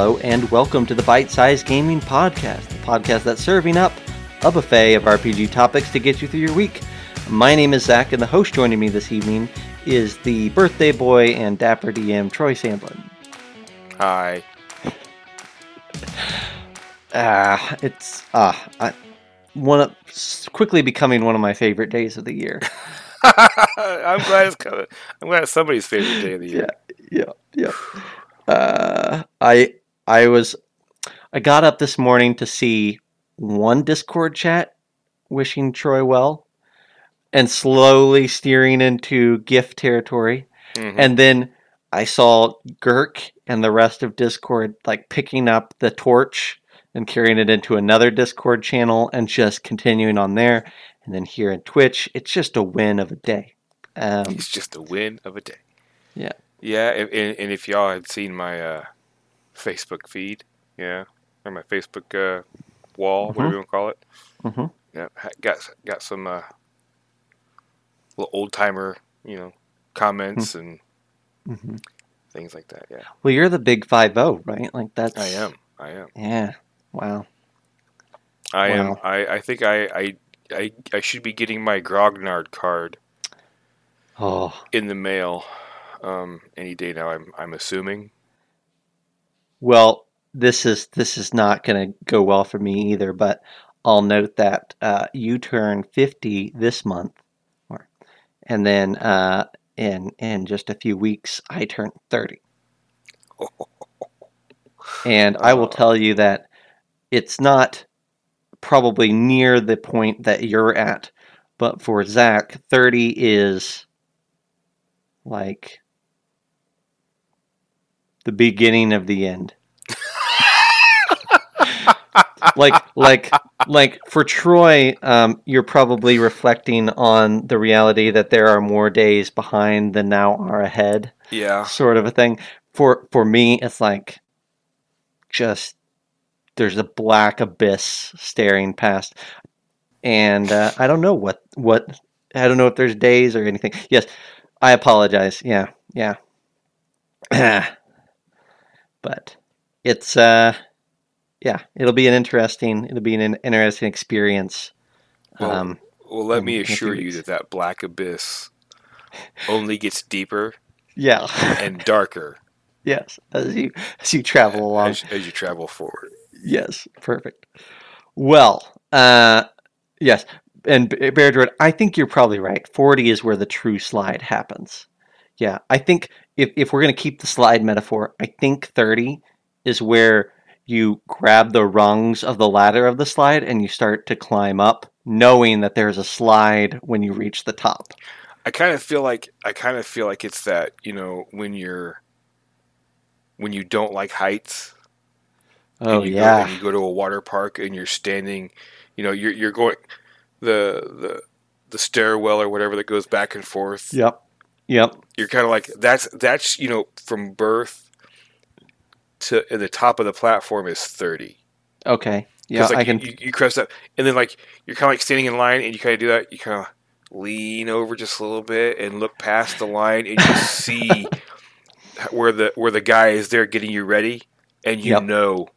Hello and welcome to the Bite Size Gaming Podcast, the podcast that's serving up a buffet of RPG topics to get you through your week. My name is Zac, and the host joining me this evening is the birthday boy and dapper DM Troy Sandlin. Hi. Ah, it's ah, I, one of, quickly becoming one of my favorite days of the year. I'm glad it's coming. I'm glad it's somebody's favorite day of the year. Yeah, yeah, yeah. Uh, I I was I got up this morning to see one Discord chat wishing Troy well, and slowly steering into gift territory, Mhm. and then I saw Girk and the rest of Discord like picking up the torch and carrying it into another Discord channel and just continuing on there. And then here in Twitch, it's just a win of a day. Um, it's just a win of a day. Yeah. Yeah, and, and, and if y'all had seen my uh, Facebook feed, yeah, or my Facebook uh, wall, whatever you want to call it, mhm. yeah, got got some uh, little old timer, you know, comments and Mhm. things like that. Yeah, Well, you're the big five zero, right? Like that's. I am. I am. Yeah. Wow. I am. I, I think I, I I I should be getting my Grognard card Oh. in the mail um, any day now. I'm I'm assuming. Well, this is this is not going to go well for me either. But I'll note that uh, you turn fifty this month, or, and then uh, in in just a few weeks I turn thirty. And I will tell you that it's not probably near the point that you're at, but for Zac, 30 is like the beginning of the end. Like like like for Troy, um, you're probably reflecting on the reality that there are more days behind than now are ahead Yeah. sort of a thing. For for me, it's like just there's a black abyss staring past, and uh, I don't know what what I don't know if there's days or anything. Yes, I apologize. Yeah, yeah, but it's uh yeah, it'll be an interesting it'll be an interesting experience. Well, Um, Well, let in- me in a few assure you that that black abyss only gets deeper yeah, and darker yes, as you as you travel along. as, as you travel forward. Yes, perfect. Well, uh, yes, and Bear Druid, I think you're probably right. Forty is where the true slide happens. Yeah, I think if if we're gonna keep the slide metaphor, I think thirty is where you grab the rungs of the ladder of the slide and you start to climb up, knowing that there's a slide when you reach the top. I kind of feel like I kind of feel like it's that you know when you're when you don't like heights. Oh and you Go, yeah, and you go to a water park and you're standing, you know, you're you're going the the the stairwell or whatever that goes back and forth. yep, yep, You're kind of like that's that's you know from birth to the top of the platform is thirty. okay, yeah, like, I can. You, you crest up, and then like you're kind of like standing in line, and you kind of do that. You kind of lean over just a little bit and look past the line, and you see where the where the guy is there getting you ready, and you Yep. know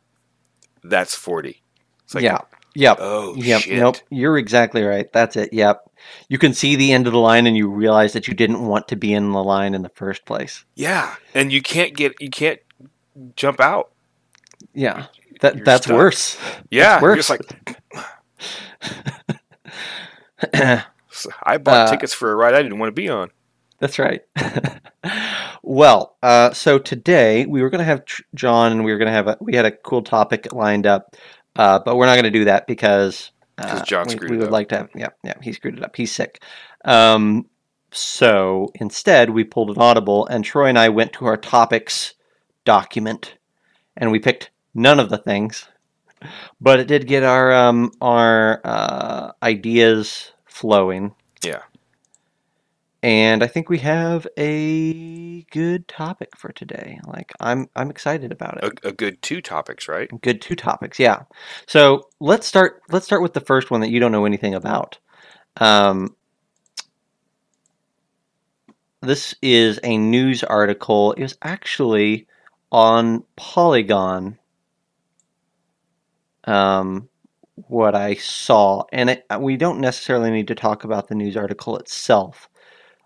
that's forty. It's like, yeah, yep. oh Yep. shit, Nope. You're exactly right. That's it. Yep. You can see the end of the line and you realize that you didn't want to be in the line in the first place. yeah, and you can't get you can't jump out. Yeah. That You're that's stuck. worse. Yeah, you're worse. just like I bought Uh, tickets for a ride I didn't want to be on. That's right. well, uh, so today we were going to have Tr- Jon, and we were going to have a, we had a cool topic lined up, uh, but we're not going to do that because uh, Jon we, screwed we it would up. like to have yeah yeah he screwed it up. He's sick. Um, so instead, we pulled an audible, and Troy and I went to our topics document, and we picked none of the things, but it did get our um, our uh, ideas flowing. Yeah. And I think we have a good topic for today. Like I'm I'm excited about it. A, a good two topics, right? Good two topics, yeah. So let's start let's start with the first one that you don't know anything about. Um, this is a news article. It was actually on Polygon, um, what I saw, and it, we don't necessarily need to talk about the news article itself.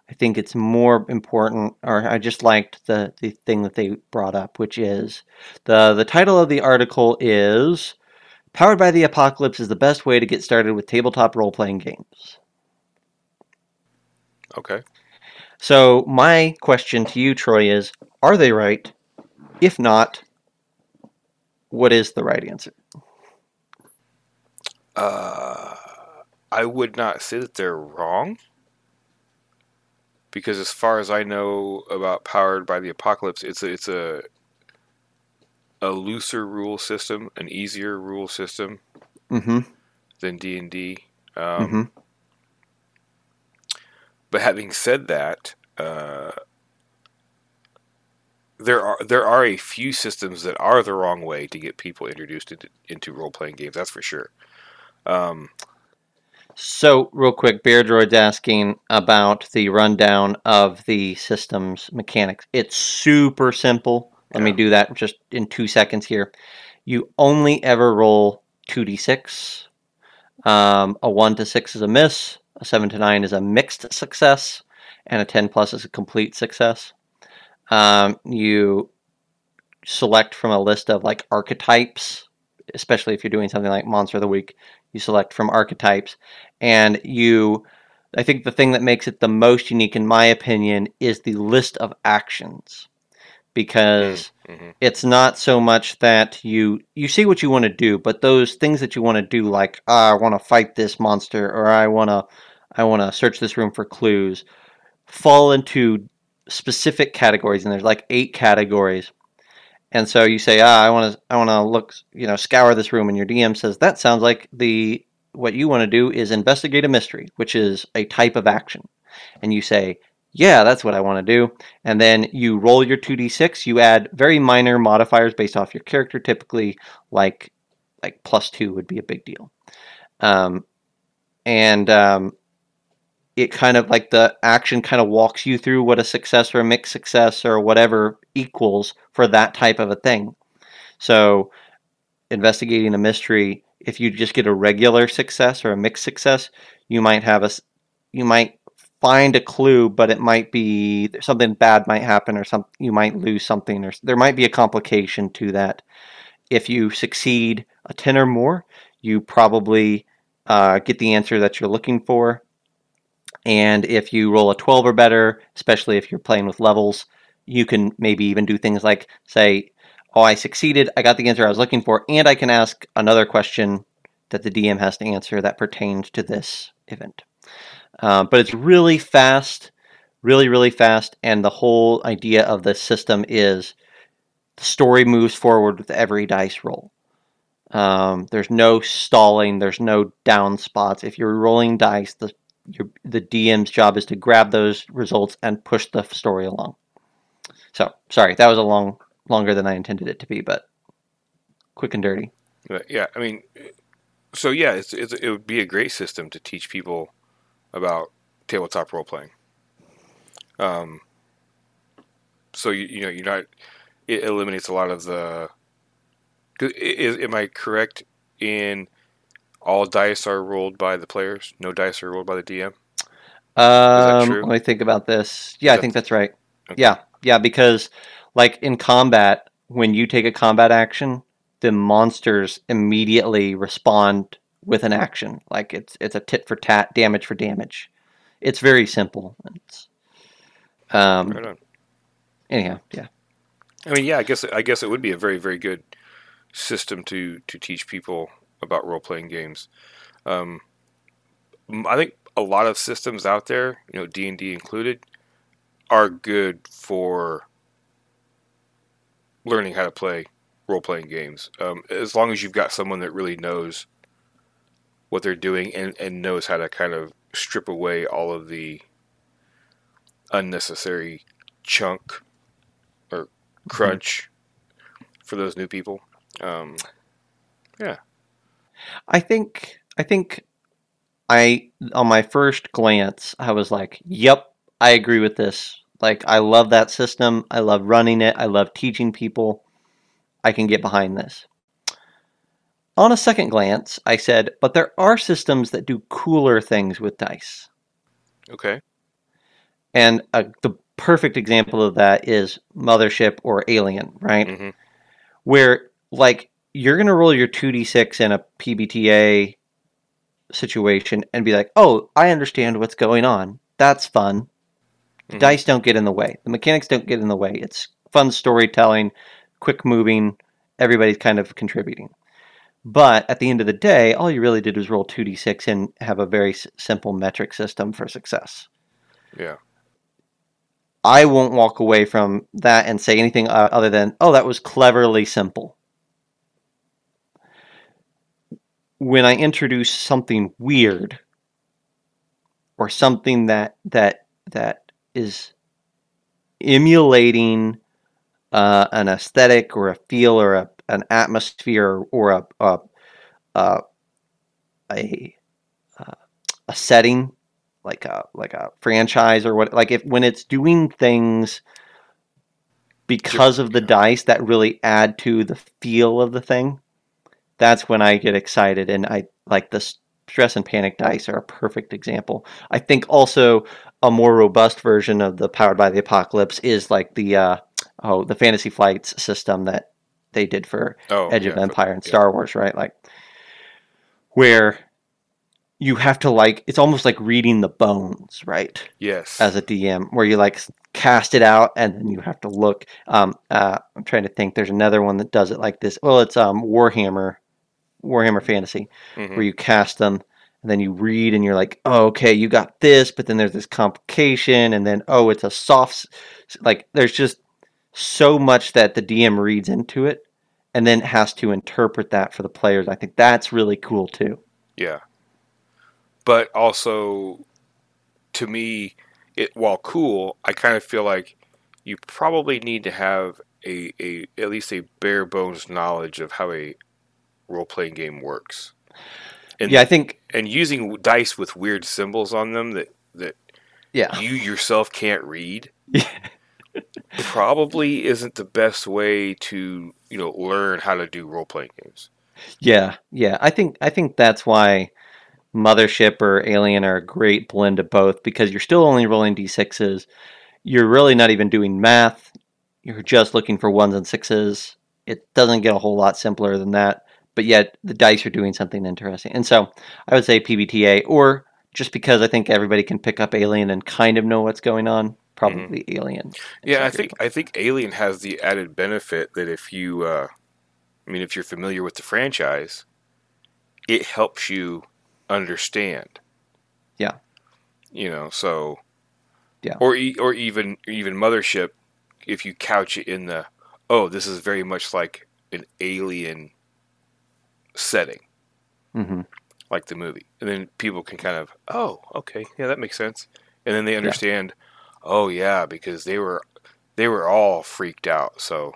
I think it's more important, or I just liked the, the thing that they brought up, which is the the title of the article is "Powered by the Apocalypse is the best way to get started with tabletop role playing games." Okay. So my question to you, Troy, is: Are they right? If not, what is the right answer? Uh, I would not say that they're wrong. Because as far as I know about Powered by the Apocalypse, it's a, it's a a looser rule system, an easier rule system Mm-hmm. than D and D. Um, hmm But having said that, uh, there are there are a few systems that are the wrong way to get people introduced into, into role playing games. That's for sure. Um, So, real quick, Bear Droid's asking about the rundown of the system's mechanics. It's super simple. Let me do that just in two seconds here. You only ever roll 2d6. Um, a 1 to 6 is a miss, a 7 to 9 is a mixed success, and a 10 plus is a complete success. Um, you select from a list of like archetypes, especially if you're doing something like Monster of the Week. You select from archetypes, and you. I think the thing that makes it the most unique, in my opinion, is the list of actions, because mhm. it's not so much that you you see what you want to do, but those things that you want to do, like ah, I want to fight this monster, or I want to I want to search this room for clues, fall into specific categories, and there's like eight categories. And so you say, ah, I want to, I want to look, you know, scour this room, and your DM says that sounds like the what you want to do is investigate a mystery, which is a type of action. And you say, yeah, that's what I want to do. And then you roll your 2d6. You add very minor modifiers based off your character, typically like like plus two would be a big deal. Um, and um, it kind of like the action kind of walks you through what a success or a mixed success or whatever equals for that type of a thing. So, investigating a mystery, if you just get a regular success or a mixed success, you might have a you might find a clue, but it might be something bad might happen or some you might lose something or there might be a complication to that. If you succeed a 10 or more, you probably uh, get the answer that you're looking for. And if you roll a 12 or better, especially if you're playing with levels, you can maybe even do things like say, Oh, I succeeded, I got the answer I was looking for, and I can ask another question that the DM has to answer that pertains to this event. Uh, but it's really fast, really, really fast, and the whole idea of the system is the story moves forward with every dice roll. Um, there's no stalling. There's no down spots. If you're rolling dice, the your, the DM's job is to grab those results and push the story along. So sorry, that was a long, longer than I intended it to be, but quick and dirty. Yeah, I mean, so yeah, it's, it's, it would be a great system to teach people about tabletop role playing. Um, so you you know you're not it eliminates a lot of the. Is, am I correct in all dice are rolled by the players? No dice are rolled by the DM. Um, true? let me think about this. Yeah, I that- think that's right. Okay. Yeah, yeah, because like in combat, when you take a combat action, the monsters immediately respond with an action. Like it's it's a tit for tat, damage for damage. It's very simple. It's, um, Right on. anyhow, yeah. I mean, yeah, I guess I guess it would be a very very good system to to teach people about role playing games. Um, I think a lot of systems out there, you know, D and D included, are good for learning how to play role playing games. Um, as long as you've got someone that really knows what they're doing and, and knows how to kind of strip away all of the unnecessary chunk or crunch for those new people. Um, I think I think I on my first glance I was like, "Yep, I agree with this. Like I love that system. I love running it. I love teaching people. I can get behind this. On a second glance, I said, but there are systems that do cooler things with dice. Okay. And uh, the perfect example of that is Mothership or Alien, right? hmm Where, like, you're going to roll your 2d6 in a PBTA situation and be like, oh, I understand what's going on. That's fun. The Mhm. dice don't get in the way. The mechanics don't get in the way. It's fun storytelling, quick moving. Everybody's kind of contributing. But at the end of the day, all you really did was roll 2d6 and have a very s- simple metric system for success. Yeah. I won't walk away from that and say anything uh, other than, oh, that was cleverly simple. When I introduce something weird or something that that that is emulating uh, an aesthetic or a feel or a, an atmosphere or a a a, a, uh, a setting like a like a franchise or what like if when it's doing things because of the dice that really add to the feel of the thing that's when i get excited and i like the stress and panic dice are a perfect example i think also a more robust version of the powered by the apocalypse is like the uh oh the fantasy flights system that they did for Oh, Edge yeah, of Empire and yeah. Star Wars, right? Like where you have to like it's almost like reading the bones, right? Yes. As a DM, where you like cast it out and then you have to look. Um, uh, I'm trying to think. There's another one that does it like this. Well, it's um Warhammer, Warhammer Fantasy, Mhm. where you cast them and then you read and you're like, oh, okay, you got this, but then there's this complication, and then oh, it's a soft, like there's just so much that the DM reads into it, and then has to interpret that for the players. I think that's really cool too. Yeah. But also, to me, it while cool, I kind of feel like you probably need to have a, a at least a bare bones knowledge of how a role playing game works. And yeah, I think and using dice with weird symbols on them that that yeah, you yourself can't read probably isn't the best way to you know learn how to do role playing games. yeah, yeah. I think I think that's why Mothership or Alien are a great blend of both because you're still only rolling d6s. You're really not even doing math. You're just looking for ones and sixes. It doesn't get a whole lot simpler than that, but yet the dice are doing something interesting. And so I would say PBTA, or just because I think everybody can pick up Alien and kind of know what's going on, probably Alien. Yeah, I think I think Alien has the added benefit that if you, uh, I mean, if you're familiar with the franchise, it helps you understand. Yeah. You know, so. Yeah. Or or even even Mothership, if you couch it in the, oh, this is very much like an alien setting, hmm like the movie, and then people can kind of, oh, okay, yeah, that makes sense, and then they understand, oh yeah, because they were they were all freaked out, so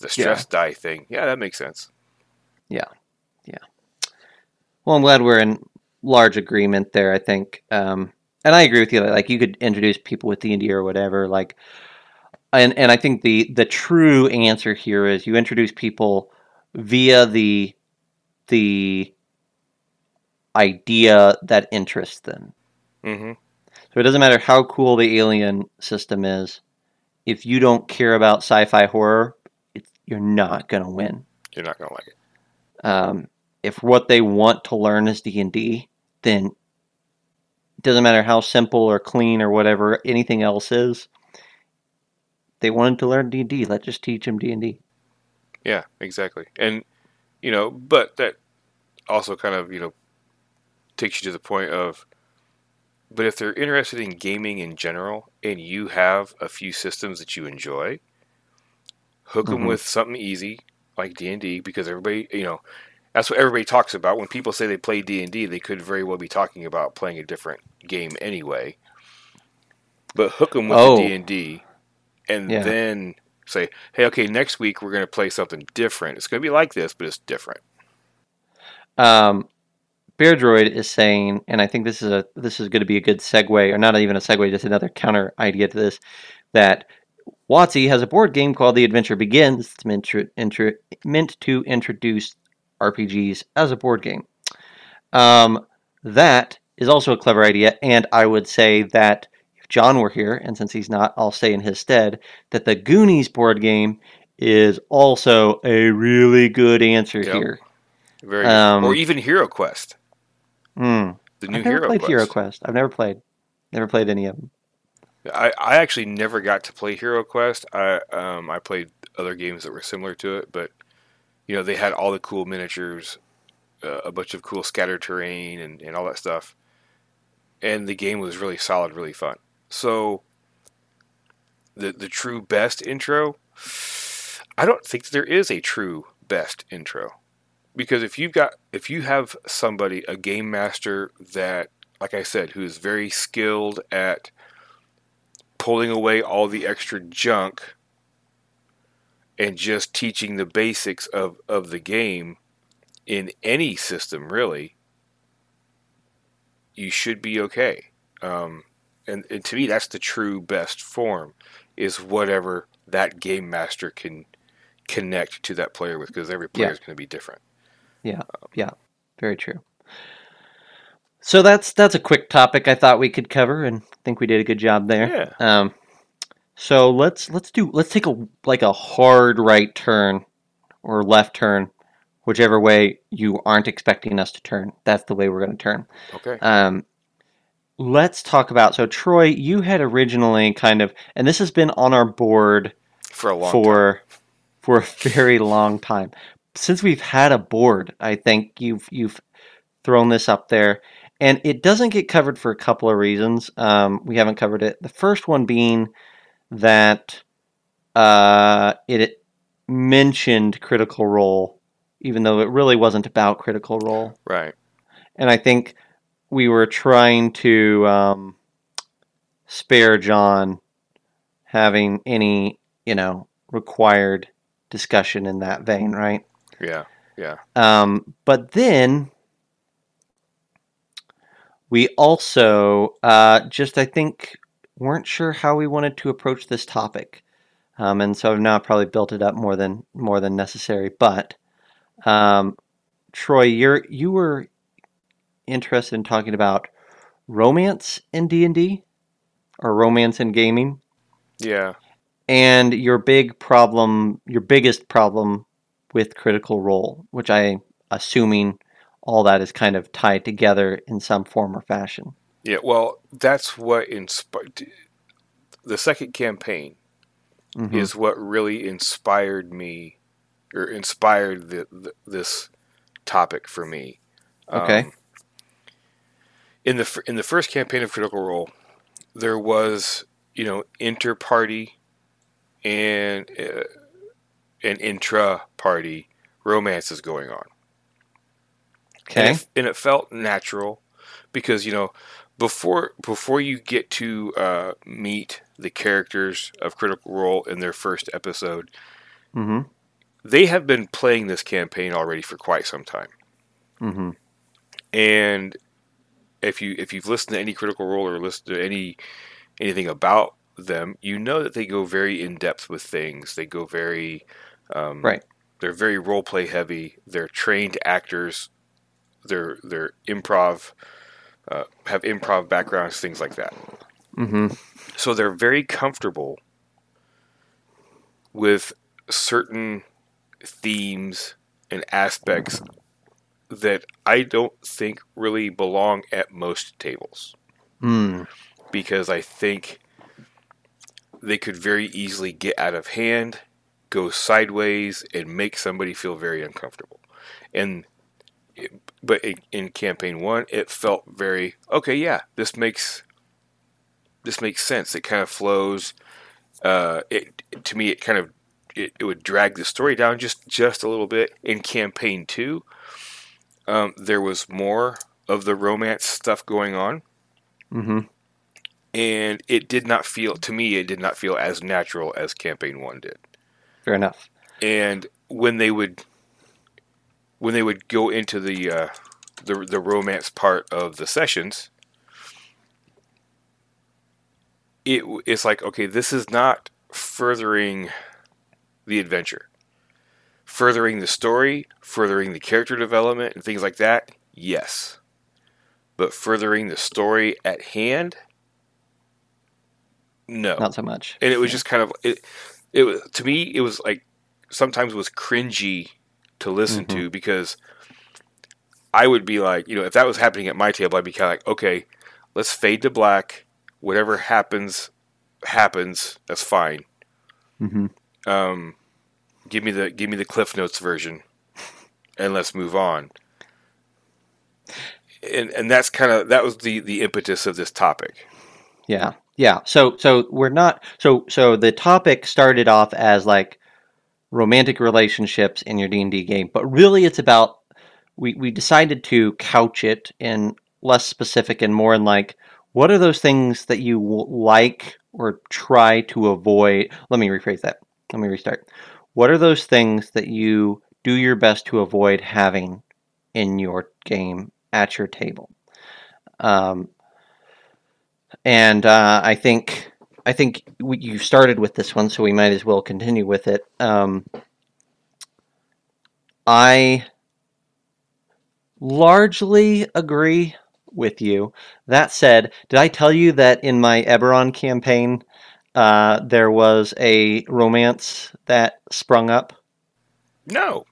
the stress die thing, yeah, that makes sense. Yeah, yeah. Well, I'm glad we're in large agreement there. I think, um, and I agree with you. Like, you could introduce people with D and D or whatever. Like, and and I think the the true answer here is you introduce people via the the idea that interests them. hmm So it doesn't matter how cool the alien system is. If you don't care about sci-fi horror, you're not going to win. You're not gonna like it. um, if what they want to learn is d&d then it doesn't matter how simple or clean or whatever anything else is they wanted to learn d&d let's just teach them d&d Yeah, exactly. And you know, but that also kind of you know takes you to the point of, but if they're interested in gaming in general, and you have a few systems that you enjoy, hook them Mhm. with something easy like D and D because everybody you know. That's what everybody talks about. When people say they play D and D, they could very well be talking about playing a different game anyway. But hook them with Oh. the D and D, and Yeah. then say, "Hey, okay, next week we're going to play something different. It's going to be like this, but it's different." um, bear droid is saying and i think this is a this is going to be a good segue or not even a segue just another counter idea to this that WotC has a board game called The Adventure Begins. It's meant to, intro, meant to introduce RPGs as a board game. Um, that is also a clever idea, and I would say that Jon were here, and since he's not, I'll say in his stead that the Goonies board game is also a really good answer Yep. here. Very good. Um, or even Hero Quest, Hmm. the new I've never Hero played Quest. Hero Quest. I've never played. Never played any of them. I, I actually never got to play Hero Quest. I um, I played other games that were similar to it, but you know they had all the cool miniatures, uh, a bunch of cool scattered terrain, and, and all that stuff. And the game was really solid, really fun. So the the true best intro, I don't think there is a true best intro, because if you've got if you have somebody a game master that, like I said, who is very skilled at pulling away all the extra junk and just teaching the basics of, of the game in any system really you should be okay. Um, and, and to me that's the true best form is whatever that game master can connect to that player with because every player is going to be different Yeah, um, yeah, Very true. So that's that's a quick topic I thought we could cover, and I think we did a good job there. yeah Um, so let's let's do let's take a like a hard right turn or left turn, whichever way you aren't expecting us to turn. That's the way we're going to turn. okay Um, let's talk about so Troy, you had originally kind of, and this has been on our board for a long time for for a very long time. Since we've had a board, I think you've you've thrown this up there, and it doesn't get covered for a couple of reasons. Um, we haven't covered it. The first one being that uh, it mentioned Critical Role, even though it really wasn't about Critical Role. right And I think we were trying to um, spare Jon having any, you know, required discussion in that vein, right? yeah yeah Um, but then we also uh, just, I think, weren't sure how we wanted to approach this topic, um, and so I've now probably built it up more than more than necessary. But um, Troy, you're you were interested in talking about romance in D and D or romance in gaming. yeah and your big problem, your biggest problem with Critical Role, which I assuming all that is kind of tied together in some form or fashion. Yeah, well, that's what inspired the second campaign Mhm. is what really inspired me or inspired the, the, this topic for me. Okay. Um, in the in the first campaign of Critical Role, there was you know inter-party and uh, and intra-party romances going on. Okay. And it, and it felt natural because you know before before you get to uh, meet the characters of Critical Role in their first episode, Mm-hmm. they have been playing this campaign already for quite some time. Mm-hmm. And if you if you've listened to any Critical Role or listened to any anything about them, you know that they go very in depth with things. They go very um, Right. They're very role play heavy. They're trained actors. They're they're improv. Uh, have improv backgrounds, things like that. Mm-hmm. So they're very comfortable with certain themes and aspects that I don't think really belong at most tables Mm. because I think they could very easily get out of hand, go sideways, and make somebody feel very uncomfortable. And it- but in, in campaign one, it felt very okay. Yeah, this makes this makes sense. It kind of flows. Uh, it to me, it kind of it, it would drag the story down just just a little bit. In campaign two, um, there was more of the romance stuff going on Mm-hmm. and it did not feel to me it did not feel as natural as campaign one did Fair enough. and when they would when they would go into the uh, the, the romance part of the sessions it it's like okay, this is not furthering the adventure, furthering the story, furthering the character development and things like that. Yes, but furthering the story at hand, no, Not so much. and it was just kind of it. It was to me, it was like sometimes it was cringy to listen Mm-hmm. to because I would be like, you know, if that was happening at my table, I'd be kind of like, okay, let's fade to black. Whatever happens, happens. That's fine. hmm Um, give me the give me the Cliff Notes version, and let's move on. And and that's kind of that was the the impetus of this topic. Yeah. Yeah. So so we're not so so the topic started off as like romantic relationships in your D&D game, but really it's about we we decided to couch it in less specific and more in like what are those things that you like or try to avoid? Let me rephrase that. Let me restart. What are those things that you do your best to avoid having in your game at your table? Um, and uh, I think I think we, you started with this one, so we might as well continue with it. Um, I largely agree with you. That said, did I tell you that in my Eberron campaign uh, there was a romance that sprung up? No,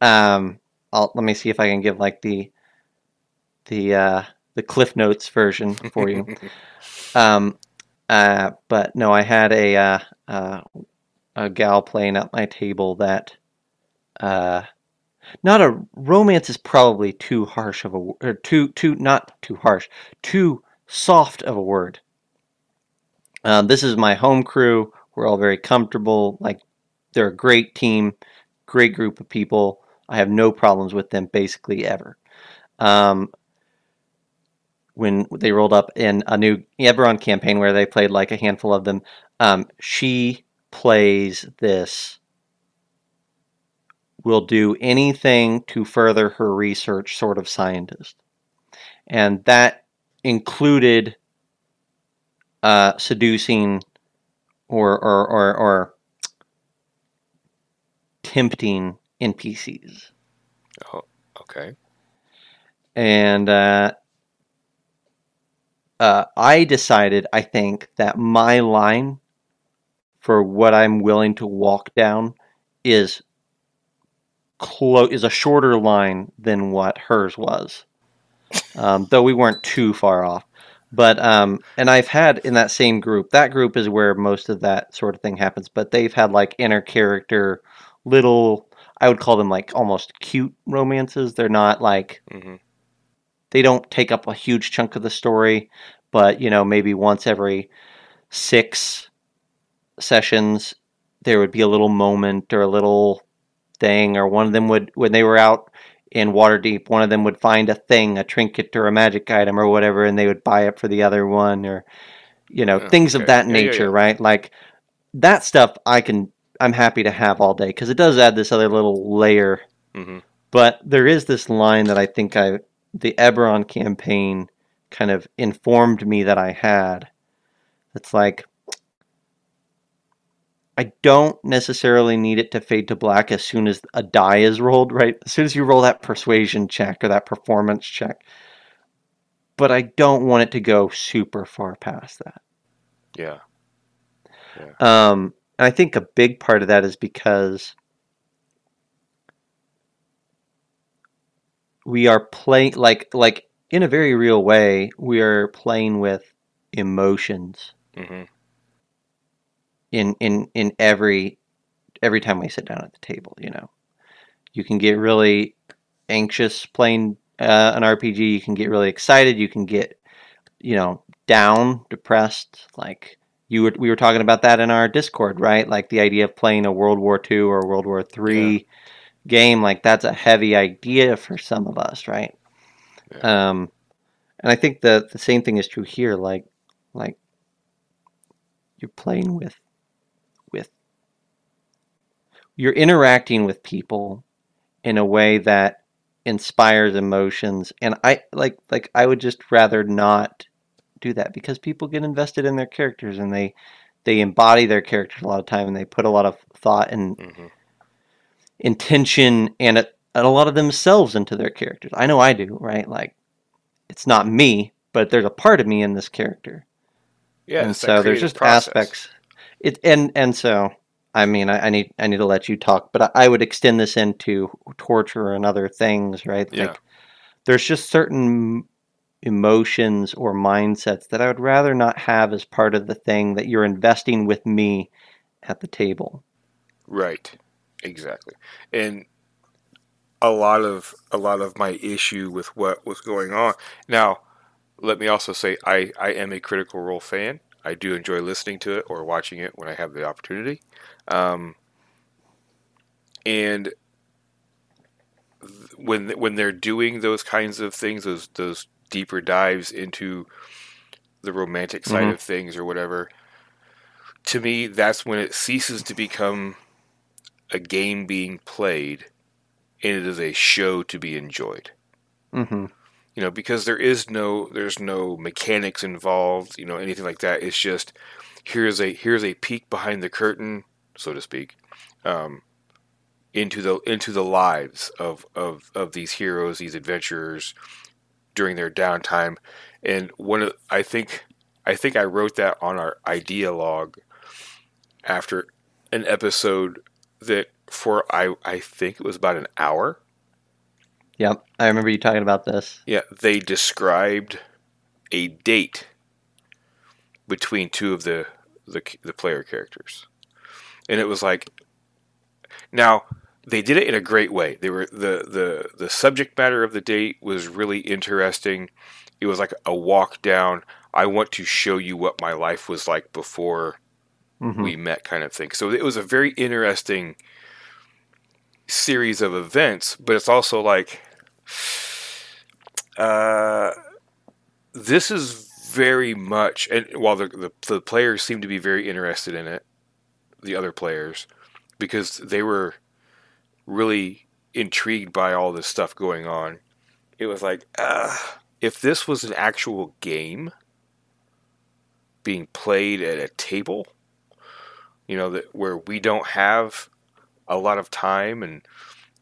Um, I'll, let me see if I can give like the the uh, the Cliff Notes version for you. Um, uh, but no, I had a uh, uh, a gal playing at my table that uh, not a romance is probably too harsh of a or too too not too harsh, too soft of a word. Um, this is my home crew. We're all very comfortable. Like they're a great team, great group of people. I have no problems with them basically ever. Um, when they rolled up in a new Eberron campaign where they played like a handful of them, um, she plays this. Will do anything to further her research, sort of scientist, and that included uh, seducing or or or, or tempting NPCs. oh, okay, and uh, uh, I decided, I think, that my line for what I'm willing to walk down is clo- is a shorter line than what hers was, um, though we weren't too far off. But um, and I've had in that same group. That group is where most of that sort of thing happens. But they've had like inner character, little. I would call them like almost cute romances. They're not like hmm they don't take up a huge chunk of the story, but you know, maybe once every six sessions there would be a little moment or a little thing or one of them would when they were out in Waterdeep, one of them would find a thing, a trinket or a magic item or whatever, and they would buy it for the other one or you know, Oh, things okay. of that Yeah, yeah, nature, yeah. right? Like that stuff I can I'm happy to have all day because it does add this other little layer hmm but there is this line that I think I the Eberron campaign kind of informed me that I had. It's like I don't necessarily need it to fade to black as soon as a die is rolled, right? As soon as you roll that persuasion check or that performance check. But I don't want it to go super far past that. yeah, Um, and I think a big part of that is because we are playing like like in a very real way, we are playing with emotions hmm in in in every every time we sit down at the table, you know. You can get really anxious playing uh, an RPG, you can get really excited, you can get you know, down, depressed, like you were we were talking about that in our Discord, right? Like the idea of playing a World War II or World War III game, like that's a heavy idea for some of us, right? Um, and I think the the same thing is true here. Like, like you're playing with you're interacting with people in a way that inspires emotions, and I like like I would just rather not do that because people get invested in their characters and they they embody their characters a lot of time and they put a lot of thought and hmm intention and a, and a lot of themselves into their characters. I know I do, right? Like it's not me, but there's a part of me in this character. Yeah, and so there's just process. aspects. It and and so I mean I, I need I need to let you talk, but I, I would extend this into torture and other things, right? Yeah. Like there's just certain emotions or mindsets that I would rather not have as part of the thing that you're investing with me at the table. Right. Exactly. And a lot of a lot of my issue with what was going on. Now, let me also say I, I am a critical role fan. I do enjoy listening to it or watching it when I have the opportunity. Um, and th- when when they're doing those kinds of things, those those deeper dives into the romantic side Mhm. of things or whatever, to me that's when it ceases to become a game being played and it is a show to be enjoyed hmm you know because there is no there's no mechanics involved you know anything like that. It's just here's a here's a peek behind the curtain so to speak um, into the into the lives of, of of these heroes these adventurers during their downtime. And one of i think i think i wrote that on our idea log after an episode that for i i think it was about an hour Yep, I remember you talking about this. Yeah, they described a date between two of the the, the player characters, and it was like, now they did it in a great way. They were the the the subject matter of the date was really interesting. It was like a walk down. I want to show you what my life was like before hmm we met, kind of thing. So it was a very interesting series of events, but it's also like, uh, this is very much, and while the, the the players seem to be very interested in it, the other players, because they were really intrigued by all this stuff going on. It was like, uh, if this was an actual game being played at a table, you know, that where we don't have a lot of time and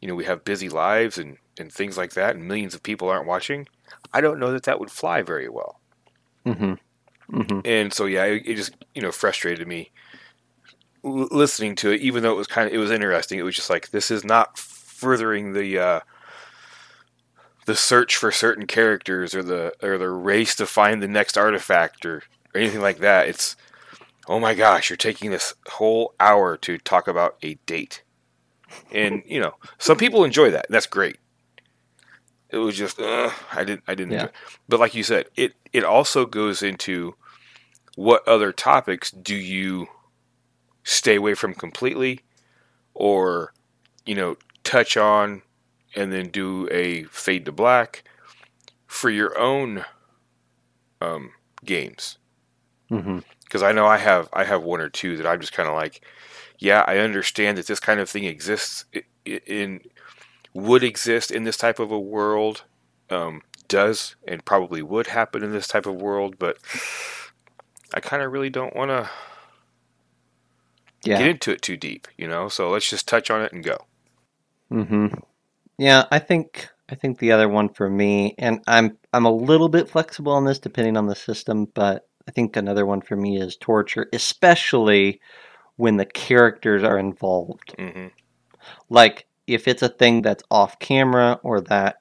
you know we have busy lives and and things like that and millions of people aren't watching i don't know that that would fly very well. Hmm hmm and so yeah it, it just you know frustrated me l- listening to it even though it was kind of it was interesting. It was just like this is not furthering the uh the search for certain characters or the or the race to find the next artifact or, or anything like that. It's oh my gosh you're taking this whole hour to talk about a date and you know some people enjoy that and that's great it was just uh, i didn't i didn't Yeah. enjoy it. but like you said it it also goes into what other topics do you stay away from completely or you know touch on and then do a fade to black for your own um, games because I know I have I have one or two that I'm just kind of like, yeah, I understand that this kind of thing exists in would exist in this type of a world, um, does and probably would happen in this type of world, but I kind of really don't want to Yeah. get into it too deep, you know. So let's just touch on it and go. hmm Yeah, I think I think the other one for me, and I'm I'm a little bit flexible on this depending on the system, but I think another one for me is torture, especially when the characters are involved. hmm Like if it's a thing that's off camera or that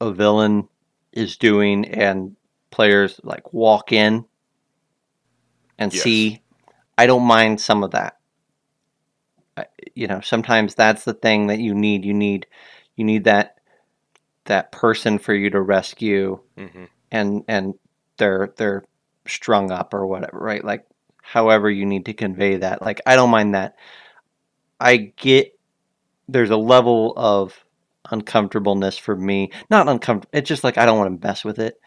a villain is doing and players like walk in and Yes. see, I don't mind some of that. I- You know, sometimes that's the thing that you need. You need you need that that person for you to rescue hmm and and they're they're strung up or whatever, right? Like however you need to convey that. Like I don't mind that. I get there's a level of uncomfortableness for me. Not uncomfortable. It's just like I don't want to mess with it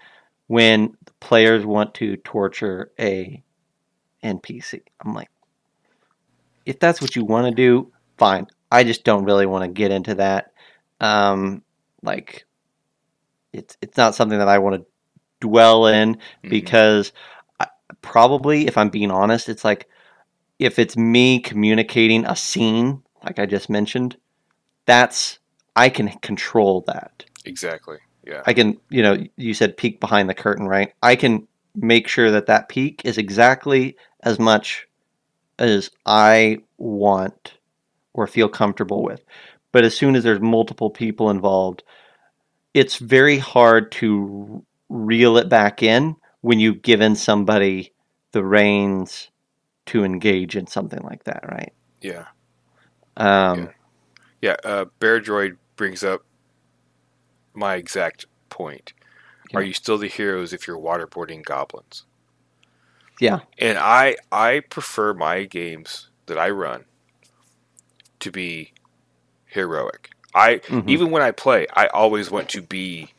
when the players want to torture a NPC. I'm like if that's what you want to do, fine. I just don't really want to get into that. Um like it's it's not something that I want to dwell in Mhm. because probably, if I'm being honest, it's like if it's me communicating a scene, like I just mentioned, that's I can control that. Exactly. Yeah. I can, you know, you said peek behind the curtain, right? I can make sure that that peek is exactly as much as I want or feel comfortable with. But as soon as there's multiple people involved, it's very hard to reel it back in when you've given somebody the reins to engage in something like that, right? yeah. Um, Yeah. Uh, Bear Droid brings up my exact point. Are you still the heroes if you're waterboarding goblins? Yeah. And I I prefer my games that I run to be heroic. I Mhm. even when I play, I always want to be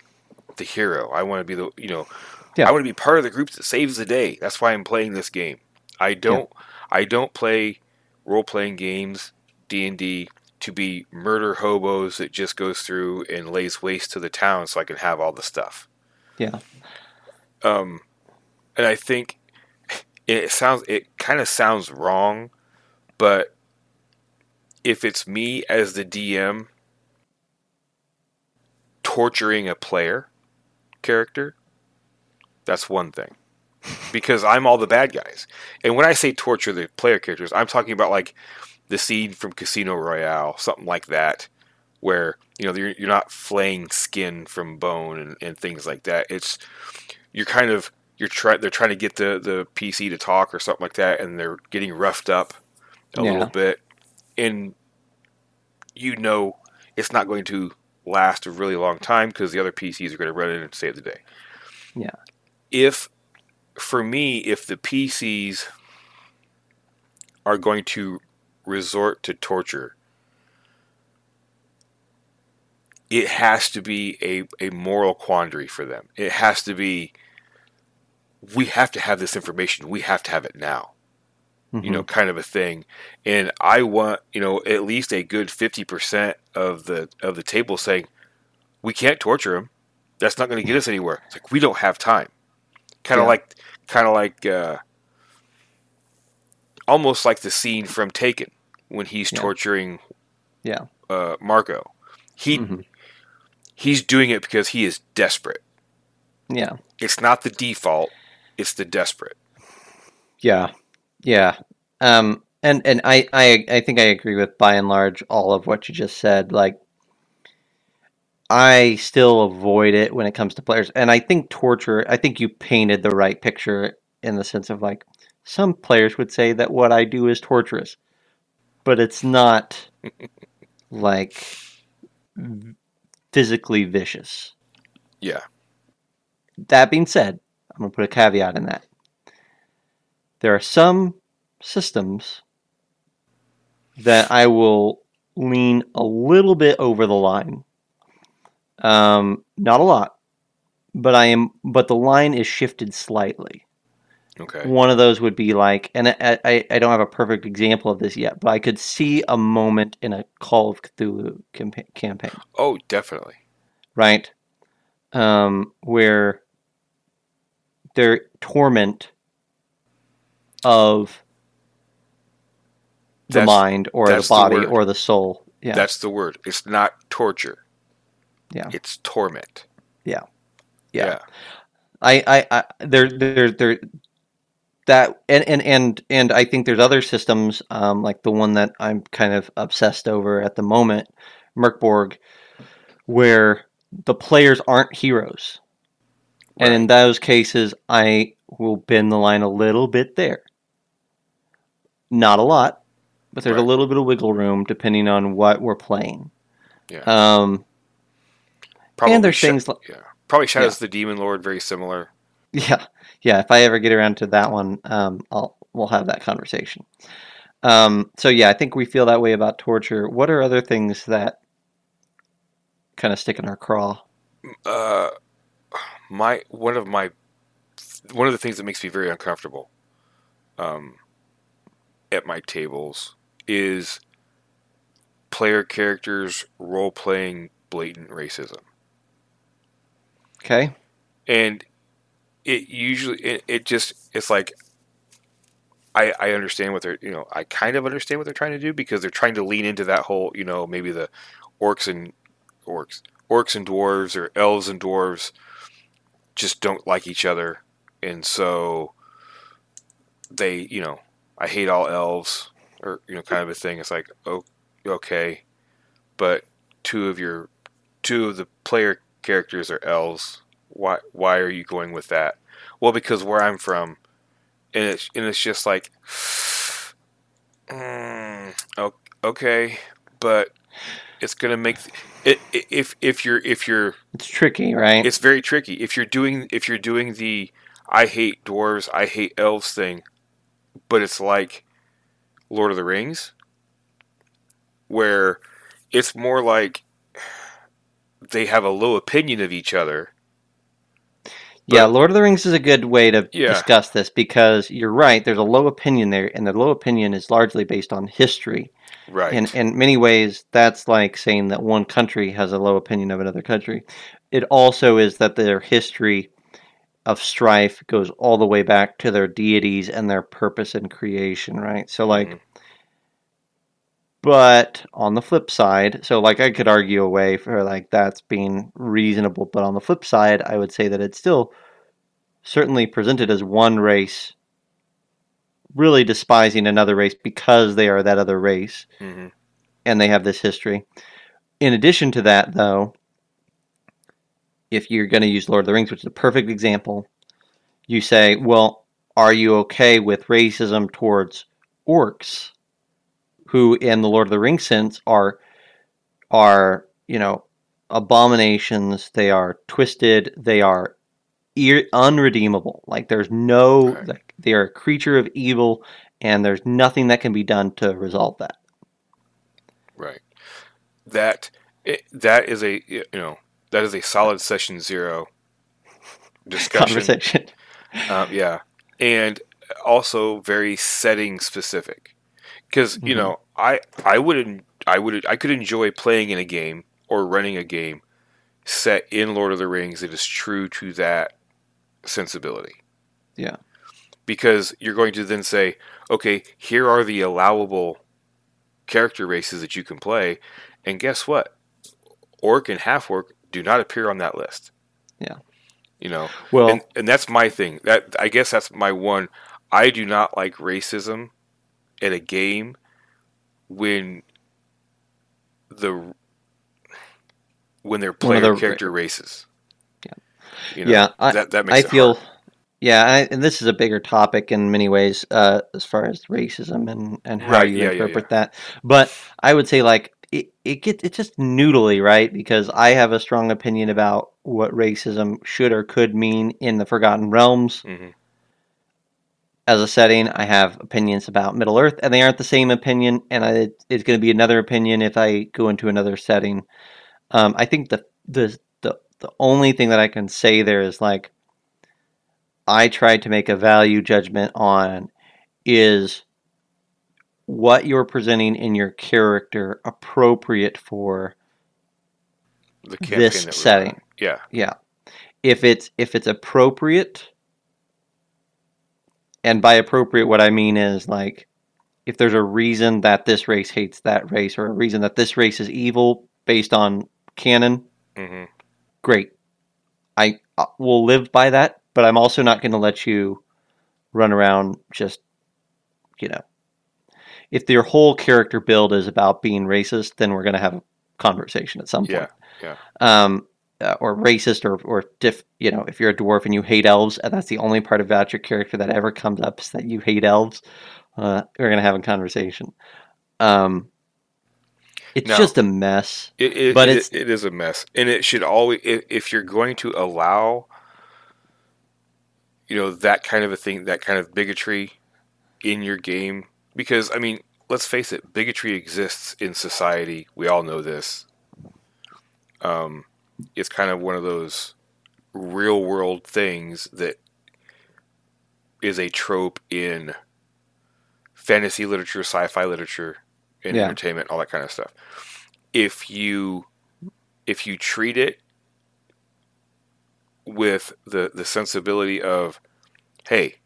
the hero. I want to be the you know Yeah. I want to be part of the group that saves the day. That's why I'm playing this game. I don't I don't play role playing games D and D to be murder hobos that just goes through and lays waste to the town so I can have all the stuff. Yeah. Um, and I think it sounds it kind of sounds wrong, but if it's me as the DM torturing a player character, that's one thing. Because I'm all the bad guys. And when I say torture the player characters, I'm talking about like the scene from Casino Royale, something like that, where you know you're, you're not flaying skin from bone and, and things like that. It's you're kind of you're trying they're trying to get the the PC to talk or something like that, and they're getting roughed up a Yeah. little bit, and you know it's not going to last a really long time because the other PCs are going to run in and save the day. Yeah. If for me, if the PCs are going to resort to torture, it has to be a, a moral quandary for them. It has to be we have to have this information. We have to have it now you know, mm-hmm. kind of a thing. And I want, you know, at least a good fifty percent of the of the table saying we can't torture him. That's not going to get us anywhere. It's like we don't have time. Kind of Yeah. like, kind of like, uh, almost like the scene from Taken when he's Yeah. torturing Yeah. uh, Marco. He Mhm. he's doing it because he is desperate. Yeah. It's not the default. It's the desperate. Yeah, yeah. Um, and and I, I I think I agree with by and large all of what you just said. Like, I still avoid it when it comes to players, and I think torture. I think you painted the right picture in the sense of like some players would say that what I do is torturous, but it's not like physically vicious. Yeah. That being said, I'm going to put a caveat in that. There are some systems that I will lean a little bit over the line. Um, not a lot, but I am. But the line is shifted slightly. Okay. One of those would be like, and I, I, I don't have a perfect example of this yet, but I could see a moment in a Call of Cthulhu campa- campaign Oh, definitely. right? Um, where their torment of the That's- mind or the that's the body or the soul. Yeah. That's the word. It's not torture. Yeah. It's torment. Yeah. Yeah. I, I, I there, there, there, that, and, and, and, and I think there's other systems, um, like the one that I'm kind of obsessed over at the moment, Mörk Borg, where the players aren't heroes. Right. And in those cases, I will bend the line a little bit there. Not a lot, but there's Right. a little bit of wiggle room depending on what we're playing. Yeah. Um, Probably and there's Sha- things like, Yeah. Probably Shadows of the Demon Lord, very similar. yeah, yeah. If I ever get around to that one, um, I'll we'll have that conversation. Um, so yeah, I think we feel that way about torture. What are other things that kind of stick in our craw? Uh, my one of my one of the things that makes me very uncomfortable, um, at my tables is player characters role playing blatant racism. Okay. and it usually it, it just it's like I I understand what they're you know I kind of understand what they're trying to do because they're trying to lean into that whole you know maybe the orcs and orcs orcs and dwarves or elves and dwarves just don't like each other. And so they you know I hate all elves or you know kind of a thing. It's like oh okay. But two of your two of the player characters are elves why why are you going with that well because where I'm from and it's and it's just like mm, okay but it's gonna make it if if you're if you're It's tricky, right? it's very tricky if you're doing if you're doing the I hate dwarves I hate elves thing but it's like Lord of the Rings where it's more like they have a low opinion of each other yeah, Lord of the Rings is a good way to Yeah. discuss this because you're right. There's a low opinion there, and the low opinion is largely based on history. right In in many ways, that's like saying that one country has a low opinion of another country. It also is that their history of strife goes all the way back to their deities and their purpose in creation, right? So like Mhm. But on the flip side, so like I could argue away for like that's being reasonable, but on the flip side, I would say that it's still certainly presented as one race really despising another race because they are that other race Mhm. and they have this history. In addition to that, though, if you're going to use Lord of the Rings, which is a perfect example, you say, well, are you okay with racism towards orcs, who in the Lord of the Rings sense are are you know abominations? They are twisted. They are ir- unredeemable. Like there's no Right. like they are a creature of evil, and there's nothing that can be done to resolve that. Right. That it, that is a you know that is a solid session zero discussion. Conversation. Um, yeah, and also very setting specific because you Mhm. know I I would en- I would I could enjoy playing in a game or running a game set in Lord of the Rings that is true to that sensibility. Yeah. Because you're going to then say, okay, here are the allowable character races that you can play, and guess what? Orc and half orc do not appear on that list. Yeah. You know, Well, and, and that's my thing. That I guess that's my one. I do not like racism in a game when the when they're One player the- character races. Yeah. You know, yeah, I, that that makes I feel, hard. yeah, I, and this is a bigger topic in many ways, uh, as far as racism and, and how Right, you yeah, yeah, interpret that. But I would say like it, it gets it's just noodly, right? Because I have a strong opinion about what racism should or could mean in the Forgotten Realms Mhm. As a setting. I have opinions about Middle Earth, and they aren't the same opinion. And I, it's going to be another opinion if I go into another setting. Um, I think the the the the only thing that I can say there is like I tried to make a value judgment on is what you're presenting in your character appropriate for The this setting. Yeah, yeah if it's if it's appropriate and by appropriate what i mean is like if there's a reason that this race hates that race or a reason that this race is evil based on canon hmm great. I uh, will live by that but i'm also not going to let you run around just you know. If your whole character build is about being racist then we're going to have a conversation at some point. yeah, um, uh, or racist or or diff, you know, if you're a dwarf and you hate elves, and that's the only part about your character that ever comes up is that you hate elves, uh, we're gonna have a conversation. Um, it's No. just a mess. It, it, But it- it's- it is a mess, and it should always if, if you're going to allow, you know, that kind of a thing, that kind of bigotry in your game, because I mean, let's face it, bigotry exists in society. We all know this. Um, it's kind of one of those real world things that is a trope in fantasy literature, sci-fi literature, and Yeah. entertainment, all that kind of stuff. If you if you treat it with the the sensibility of, hey,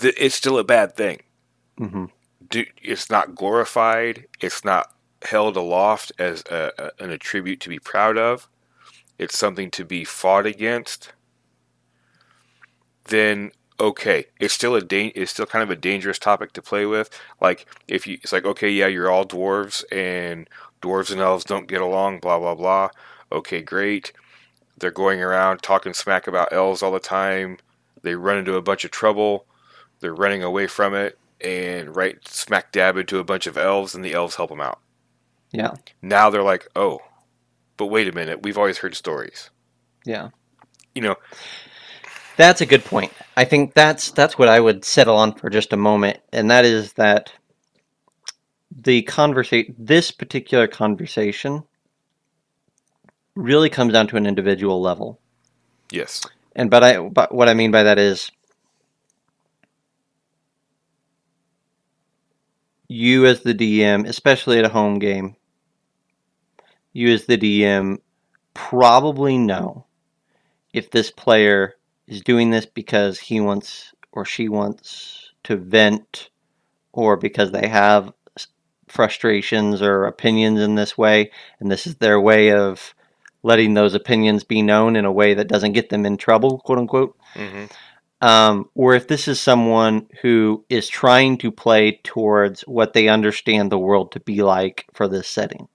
th- it's still a bad thing. hmm Do, it's not glorified. It's not held aloft as a, a, an attribute to be proud of. It's something to be fought against. Then okay, it's still a da- it's still kind of a dangerous topic to play with. Like if you, it's like okay, yeah, you're all dwarves and dwarves and elves don't get along. Blah blah blah. Okay, great. They're going around talking smack about elves all the time. They run into a bunch of trouble. They're running away from it and right smack dab into a bunch of elves, and the elves help them out. Yeah. Now they're like, oh, but wait a minute, we've always heard stories. Yeah. You know, That's a good point. I think that's that's what I would settle on for just a moment, and that is that the conversation, this particular conversation, really comes down to an individual level. yes, And but I but what I mean by that is you as the DM, especially at a home game, you as the DM probably know if this player is doing this because he wants or she wants to vent or because they have frustrations or opinions in this way and this is their way of letting those opinions be known in a way that doesn't get them in trouble, quote unquote. hmm Um, or if this is someone who is trying to play towards what they understand the world to be like for this setting.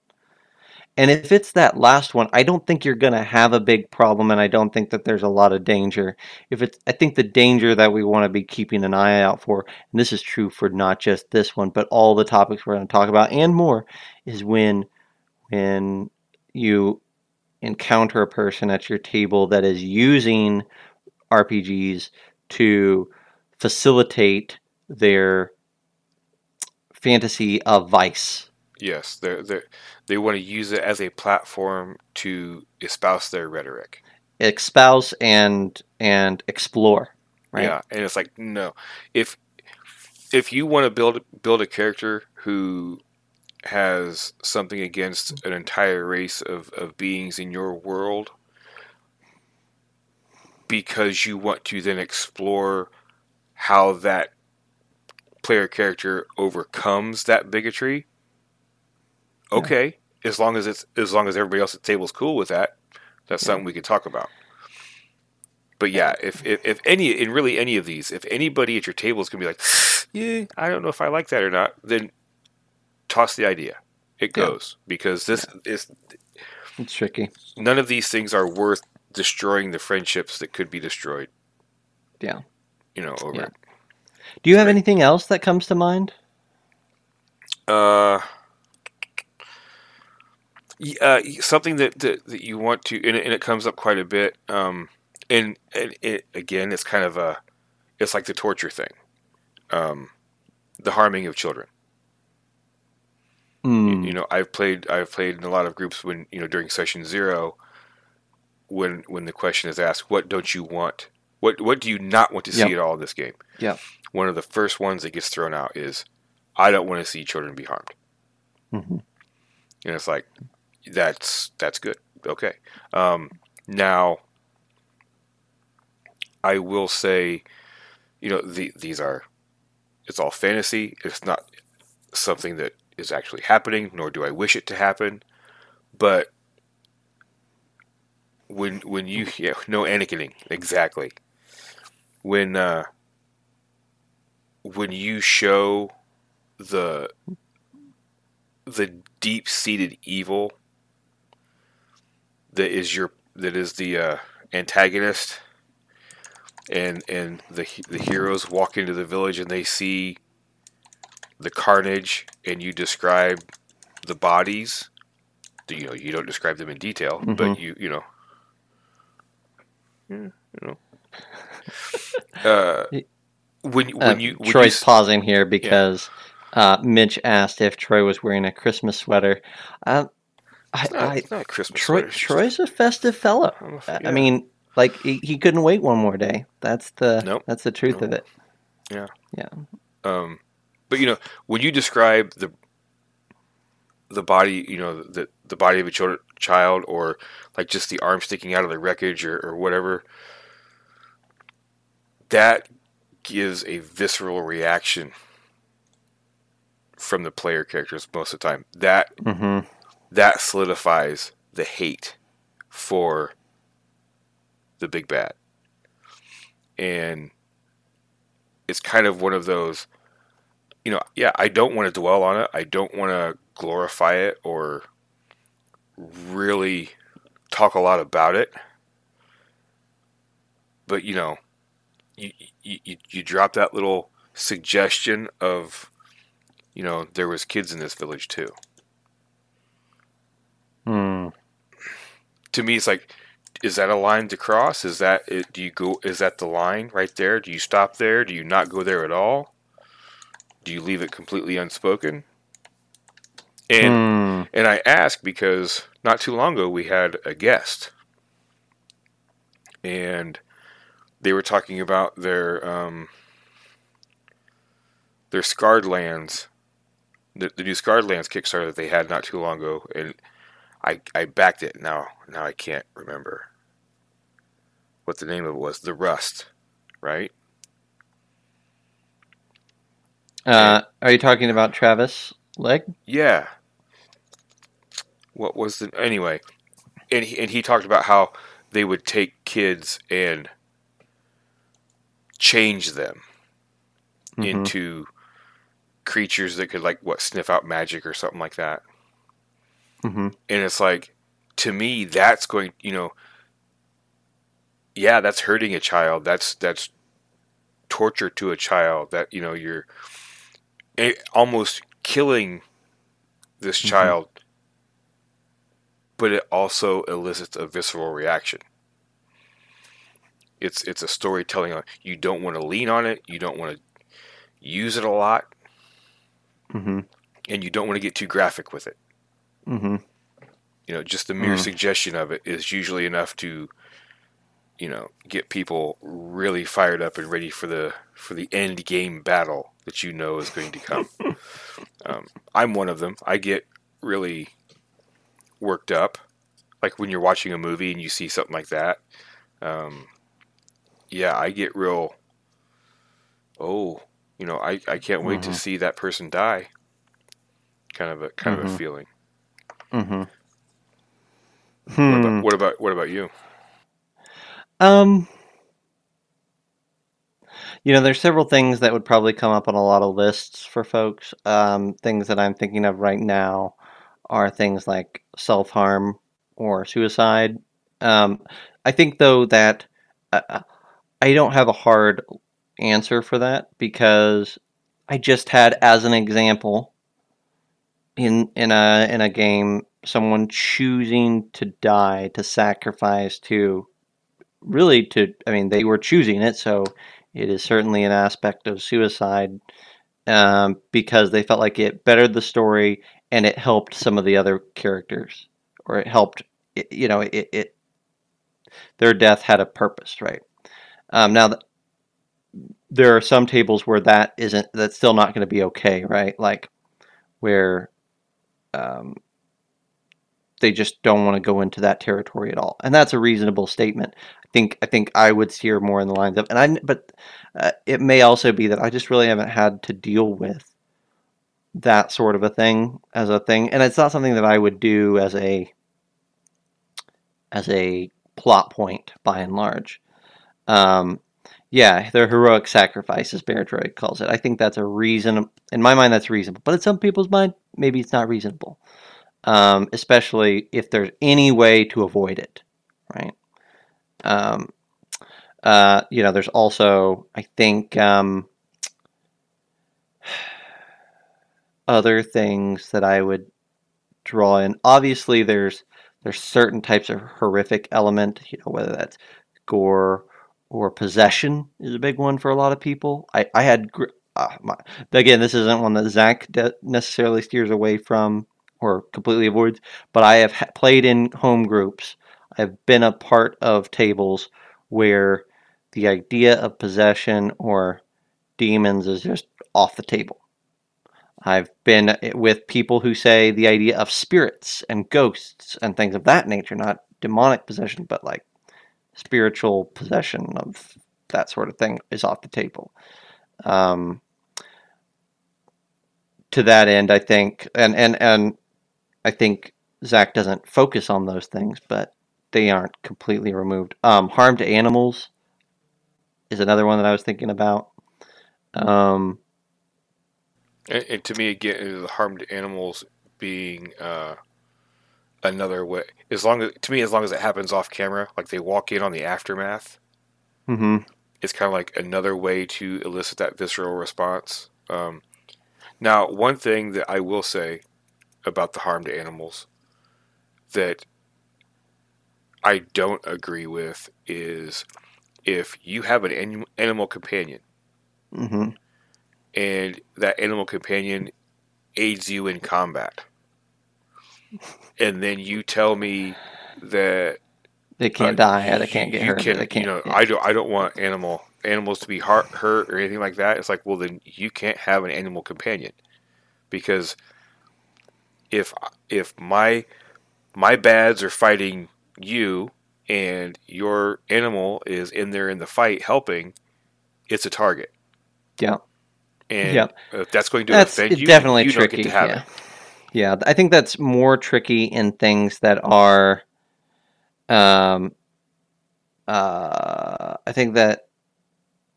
And if it's that last one, I don't think you're going to have a big problem, and I don't think that there's a lot of danger. If it's, I think the danger that we want to be keeping an eye out for, and this is true for not just this one, but all the topics we're going to talk about and more, is when, when you encounter a person at your table that is using RPGs to facilitate their fantasy of vice. yes, they they they want to use it as a platform to espouse their rhetoric. espouse and and explore right? Yeah, and it's like no, if if you want to build build a character who has something against an entire race of, of beings in your world because you want to then explore how that player character overcomes that bigotry okay as long as it's as long as everybody else at the table is cool with that that's Yeah. something we can talk about but yeah if, if if any in really any of these if anybody at your table is going to be like yeah i don't know if i like that or not then toss the idea it Yeah. goes because this is it's tricky none of these things are worth destroying the friendships that could be destroyed Yeah. you know over Yeah. do you have anything else that comes to mind Uh, uh, something that, that, that you want to, and it, and it comes up quite a bit. Um, and, and it, again, it's kind of a, it's like the torture thing, um, the harming of children. You, Hmm. you know, I've played, I've played in a lot of groups when you know during session zero, when when the question is asked, what don't you want? What what do you not want to see Yep. at all in this game? Yep. One of the first ones that gets thrown out is, I don't want to see children be harmed. Mhm. and it's like that's that's good. Okay. Um, now i will say you know the, these are it's all fantasy. It's not something that is actually happening nor do i wish it to happen. But when when you yeah no anakining exactly. When uh when you show the the deep seated evil that is your that is the uh, antagonist, and and the the heroes walk into the village and they see the carnage, and you describe the bodies. You know, you don't describe them in detail, but Mhm. you you know, yeah, you know. Uh, when when Uh, you when troy's you, pausing here because uh, mitch asked if troy was wearing a christmas sweater uh, I, it's not, I, it's not a Christmas troy troy's a festive fellow I'm a f- I- yeah. i mean like he, he couldn't wait one more day that's the Nope. that's the truth Nope. of it Yeah. Yeah. Um, but you know, when you describe the the body, you know, the the body of a chil- child, or like just the arm sticking out of the wreckage or, or whatever, that gives a visceral reaction from the player characters most of the time. That Mm-hmm. That solidifies the hate for the big bad. And it's kind of one of those, you know, yeah, I don't want to dwell on it. I don't want to glorify it or really talk a lot about it. But, you know, you, you, you, drop that little suggestion of, you know, there was kids in this village too. Hmm. to me it's like is that a line to cross? Is that it, do you go is that the line right there? Do you stop there? Do you not go there at all? Do you leave it completely unspoken? And Hmm. and i ask because not too long ago we had a guest. And they were talking about their um their scarred lands the, the new scarred lands kickstarter that they had not too long ago. And I, I backed it. Now now I can't remember what the name of it was. The rust right? Uh, are you talking about Travis Legge? yeah. What was the anyway and he, and he talked about how they would take kids and change them Mhm. into creatures that could like what sniff out magic or something like that Mhm. and it's like to me that's going you know yeah that's hurting a child that's that's torture to a child that you know you're eh, almost killing this Mhm. child but it also elicits a visceral reaction it's it's a storytelling you don't want to lean on it you don't want to use it a lot Mhm. and you don't want to get too graphic with it Mhm. you know just the mere Mm. suggestion of it is usually enough to you know get people really fired up and ready for the for the end game battle that you know is going to come um, i'm one of them i get really worked up like when you're watching a movie and you see something like that um, yeah i get real oh you know i, I can't wait to Mhm. see that person die kind of a kind of a Mhm. Feeling Mhm. what, Hmm. about, what about what about you Um, you know, there's several things that would probably come up on a lot of lists for folks. Um, things that I'm thinking of right now are things like self-harm or suicide. Um, I think though that uh, I don't have a hard answer for that because I just had as an example in in a in a game someone choosing to die to sacrifice to really to i mean they were choosing it so it is certainly an aspect of suicide um, because they felt like it bettered the story and it helped some of the other characters or it helped it, you know it, it their death had a purpose right? Um, now th- there are some tables where that isn't that's still not going to be okay right? Like where um, they just don't want to go into that territory at all. And that's a reasonable statement. I think i think i would steer more in the lines of and i but uh, it may also be that i just really haven't had to deal with that sort of a thing as a thing. And it's not something that i would do as a as a plot point by and large. Um, yeah their heroic sacrifice as bear calls it. I think that's a reason in my mind that's reasonable. But in some people's mind maybe it's not reasonable um, especially if there's any way to avoid it, right? Um, uh, you know, there's also, I think, um, other things that I would draw in. Obviously, there's there's certain types of horrific element, you know, whether that's gore or possession is a big one for a lot of people. I I had uh, my, again, this isn't one that Zac de- necessarily steers away from or completely avoids, but I have ha- played in home groups. I've been a part of tables where the idea of possession or demons is just off the table. I've been with people who say the idea of spirits and ghosts and things of that nature, not demonic possession, but like spiritual possession of that sort of thing, is off the table. Um, to that end, I think, and and and I think Zac doesn't focus on those things, but they aren't completely removed. Um, harm to animals is another one that I was thinking about. Um, And, and to me, again, harm to animals being uh, another way. As long as to me, as long as it happens off camera, like they walk in on the aftermath, hmm it's kind of like another way to elicit that visceral response. Um, now, one thing that I will say about the harm to animals that I don't agree with is if you have an anim- animal companion hmm and that animal companion aids you in combat, and then you tell me that They can't uh, die. Or they can't get hurt. can- they can't. You know, yeah. I don't. I don't want animal animals to be hurt, hurt or anything like that. It's like, well, then you can't have an animal companion because if if my my bads are fighting you and your animal is in there in the fight helping, it's a target. Yeah. And Yeah. if that's going to That's offend you, definitely you tricky. Don't get to have yeah. it. yeah, I think that's more tricky in things that are. Um, uh, I think that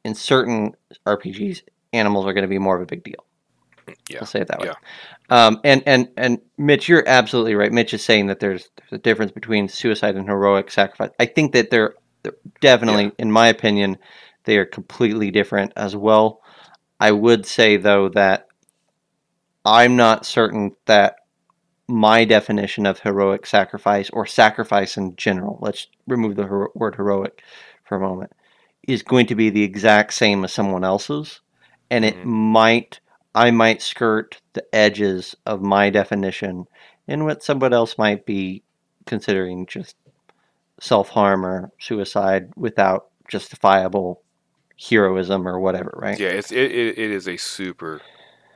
in certain RPGs, animals are going to be more of a big deal. Yeah. I'll say it that way. Yeah. Um, and and and Mitch, you're absolutely right. Mitch is saying that there's there's a difference between suicide and heroic sacrifice. I think that they're, they're definitely, in my opinion, they are completely different as well. I would say though that I'm not certain that my definition of heroic sacrifice or sacrifice in general, let's remove the hero- word heroic for a moment, is going to be the exact same as someone else's. And it Mhm. might, I might skirt the edges of my definition in what someone else might be considering just self harm or suicide without justifiable heroism or whatever, right? Yeah, it's it, it, it is a super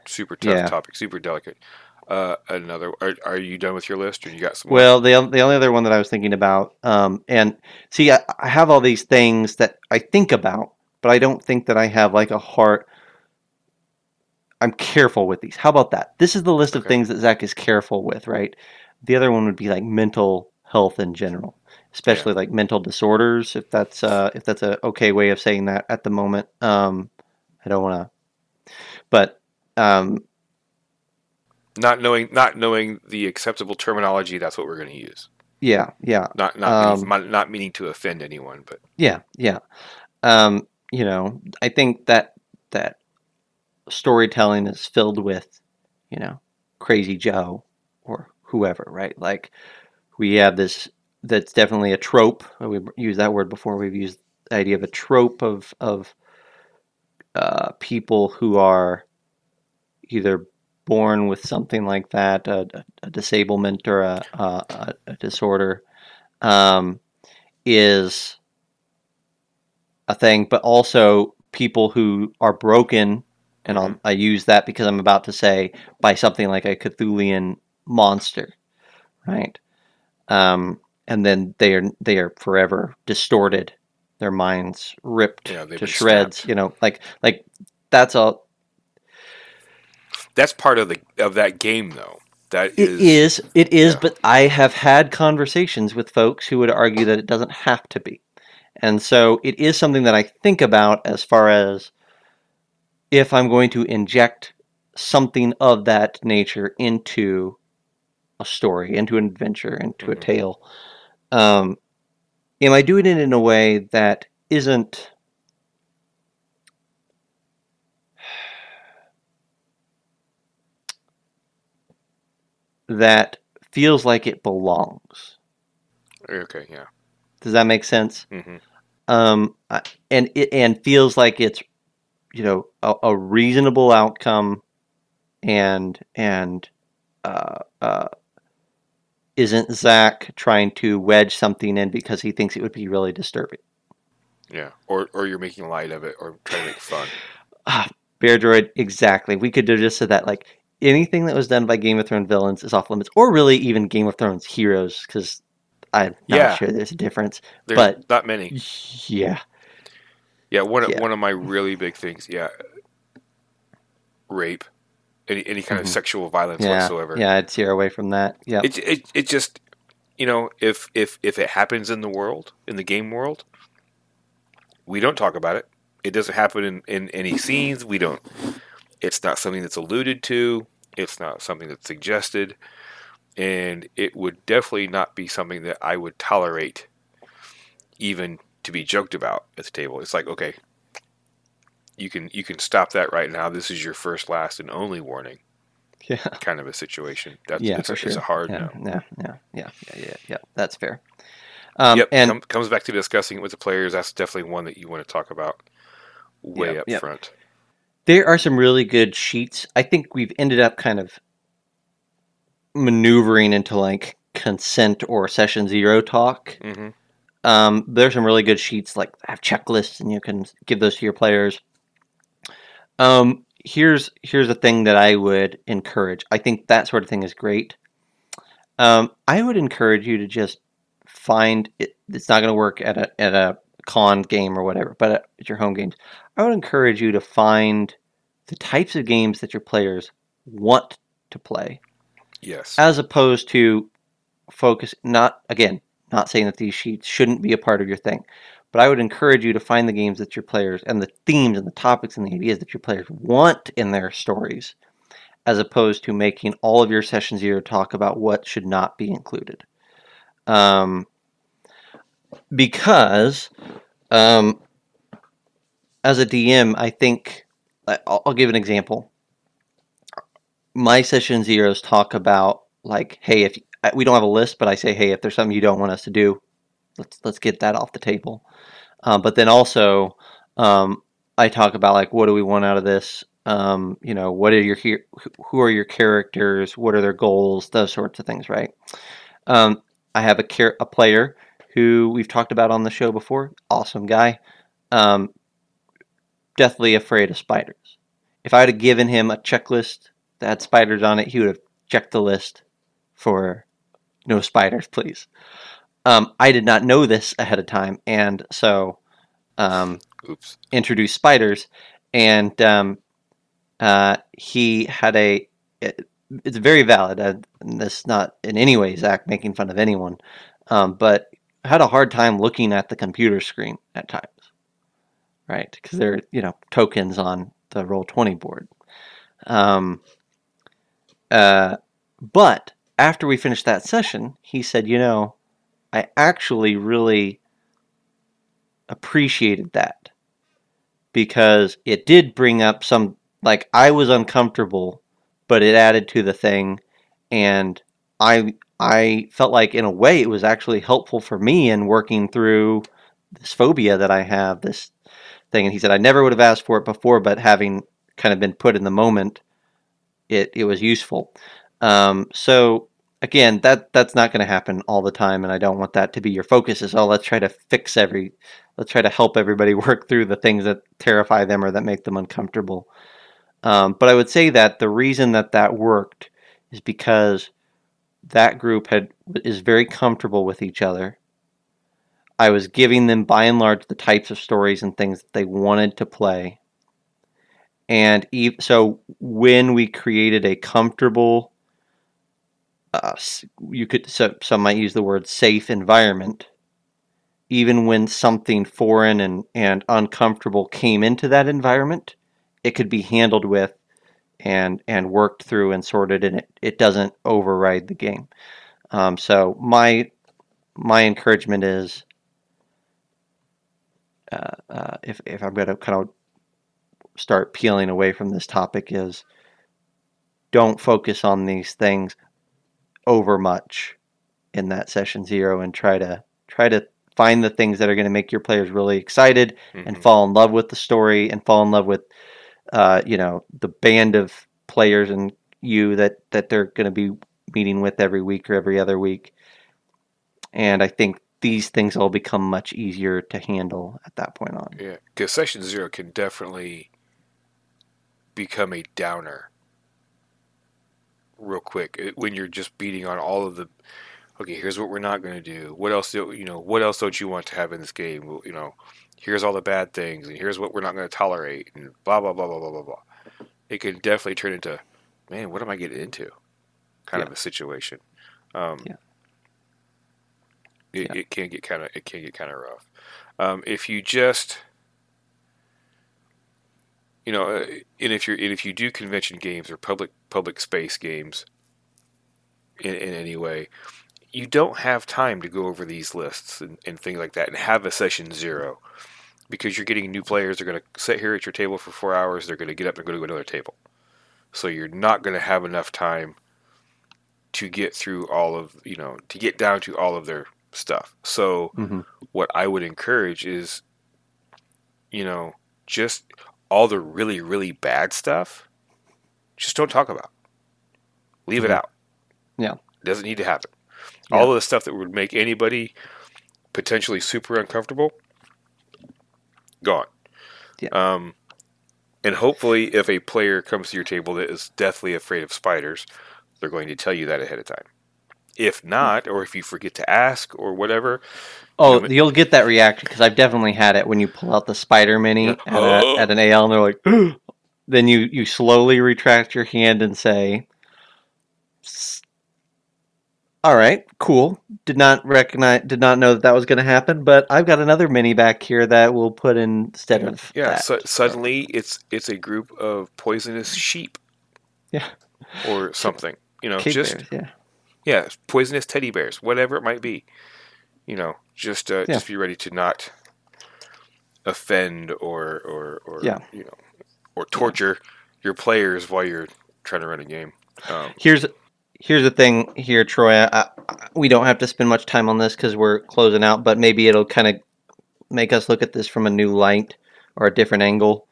super tough Yeah. topic, super delicate. Uh, another. Are, are you done with your list, or you got some? more? Well, the the only other one that I was thinking about, um, and see, I, I have all these things that I think about, but I don't think that I have like a heart. I'm careful with these. How about that? This is the list of things that Zac is careful with, right? The other one would be like mental health in general, especially like mental disorders. If that's uh, if that's a okay way of saying that at the moment, um, I don't want to, but um, not knowing not knowing the acceptable terminology, that's what we're going to use. yeah, yeah. Not not Um, meaning, not meaning to offend anyone, but Yeah, yeah. Um, you know, I think that that storytelling is filled with, you know, crazy Joe or whoever, right? Like we have this that's definitely a trope. We've used that word before. We've used the idea of a trope of of uh, people who are either born with something like that, a, a disablement or a, a, a- disorder, um, is a thing, but also people who are broken, and I'll, I use that because I'm about to say by something like a Cthulian monster, right? Um, and then they are they are forever distorted, their minds ripped Yeah, to shreds. snapped. You know, like like that's all. That's part of the of that game, though. That It is, is, it is, yeah. but I have had conversations with folks who would argue that it doesn't have to be. And so it is something that I think about as far as if I'm going to inject something of that nature into a story, into an adventure, into a Mhm. tale. Um, am I doing it in a way that isn't that feels like it belongs? okay. Yeah. Does that make sense? Mm-hmm. um, and it and feels like it's you know a, a reasonable outcome, and and uh, uh, isn't Zac trying to wedge something in because he thinks it would be really disturbing? Yeah. Or or you're making light of it, or trying to make fun. Ah, Bear Droid, exactly. We could have just said that like anything that was done by Game of Thrones villains is off limits, or really even Game of Thrones heroes, because I'm not Yeah. sure there's a difference. There's But- not many. Yeah, Yeah, one of Yeah. one of my really big things. Yeah, rape, any any kind of Mhm. sexual violence yeah, whatsoever. yeah. I'd steer away from that. Yeah, It, it it just you know if if if it happens in the world in the game world, we don't talk about it. It doesn't happen in in any scenes. We don't. It's not something that's alluded to. It's not something that's suggested, and it would definitely not be something that I would tolerate, even to be joked about at the table. It's like okay. You can you can stop that right now. This is your first, last, and only warning. yeah, Kind of a situation. That's yeah, it's, for a, sure. it's a hard yeah, no. yeah, yeah, yeah, yeah, yeah, yeah. That's fair. Um, yep, and com- comes back to discussing it with the players. That's definitely one that you want to talk about way Yep, up yep. front. There are some really good sheets. I think we've ended up kind of maneuvering into like consent or session zero talk. hmm Um, there's some really good sheets like have checklists, and you can give those to your players. Um, here's here's a thing that I would encourage. I think that sort of thing is great. Um, I would encourage you to just find it. It's not going to work at a at a con game or whatever, but at, at your home games, I would encourage you to find the types of games that your players want to play. Yes. as opposed to focus not again not saying that these sheets shouldn't be a part of your thing but i would encourage you to find the games that your players and the themes and the topics and the ideas that your players want in their stories as opposed to making all of your sessions here talk about what should not be included. Um, because um, as a dm i think I'll, I'll give an example my session zeros talk about like, hey, if we don't have a list, but I say, hey, if there's something you don't want us to do, let's let's get that off the table. Um, but then also, um, I talk about like, what do we want out of this? Um, you know, what are your who are your characters? What are their goals? Those sorts of things, right? Um, I have a char- a player who we've talked about on the show before. Awesome guy. Um, deathly afraid of spiders. If I had given him a checklist that had spiders on it, he would have checked the list for no spiders, please. Um, I did not know this ahead of time, and so um, Oops. introduced spiders, and um, uh, he had a. It, it's very valid. Uh, and this is not in any way Zac making fun of anyone, um, but had a hard time looking at the computer screen at times, right? Because there are you know tokens on the roll twenty board. Um, uh, but after we finished that session, he said, you know, I actually really appreciated that because it did bring up some, like, I was uncomfortable, but it added to the thing. And I, I felt like, in a way, it was actually helpful for me in working through this phobia that I have, this thing. And he said, I never would have asked for it before, but having kind of been put in the moment, it, it was useful. Um, so again, that that's not going to happen all the time, and I don't want that to be your focus. Is oh, let's try to fix every, let's try to help everybody work through the things that terrify them or that make them uncomfortable. Um, but I would say that the reason that that worked is because that group had is very comfortable with each other. I was giving them, by and large, the types of stories and things that they wanted to play. And so when we created a comfortable uh, you could so, some might use the word safe environment even when something foreign and, and uncomfortable came into that environment it could be handled with and and worked through and sorted and it, it doesn't override the game um, so my my encouragement is uh, uh, if, if i'm going to kind of start peeling away from this topic is don't focus on these things over much in that session zero and try to try to find the things that are going to make your players really excited and Mhm. fall in love with the story and fall in love with uh, you know the band of players and you that that they're going to be meeting with every week or every other week and i think these things all become much easier to handle at that point on Yeah, because session zero can definitely become a downer real quick when you're just beating on all of the. Okay, here's what we're not going to do. What else do you know? What else don't you want to have in this game? You know, here's all the bad things, and here's what we're not going to tolerate, and blah blah blah blah blah blah blah. It can definitely turn into, man, what am I getting into? Kind of a situation. Um, Yeah. It, Yeah. it can get kind of it can get kind of rough. Um, if you just you know, uh, and if you're and if you do convention games or public public space games in, in any way, you don't have time to go over these lists and, and things like that and have a session zero because you're getting new players. They're going to sit here at your table for four hours. They're going to get up and go to another table. So you're not going to have enough time to get through all of you know to get down to all of their stuff. So hmm what I would encourage is, you know, just all the really, really bad stuff, just don't talk about. Leave it Mhm. out. Yeah. It Doesn't need to happen. Yeah. All of the stuff that would make anybody potentially super uncomfortable, gone. Yeah. Um, and hopefully, if a player comes to your table that is deathly afraid of spiders, they're going to tell you that ahead of time. If not, or if you forget to ask or whatever, Oh, know, you'll get that reaction because I've definitely had it when you pull out the spider mini at, a, at an AL and they're like, then you you slowly retract your hand and say, "S- "All right, cool. Did not recognize, did not know that that was going to happen, but I've got another mini back here that we'll put instead of Yeah, that." so, suddenly it's it's a group of poisonous sheep. Yeah. Or something. You know, Cape just bears, yeah, yeah, poisonous teddy bears, whatever it might be. You know, just uh, Yeah. just be ready to not offend or or or Yeah. you know or torture your players while you're trying to run a game. Um, here's here's the thing here, Troy. I, I, we don't have to spend much time on this because we're closing out, but maybe it'll kind of make us look at this from a new light or a different angle.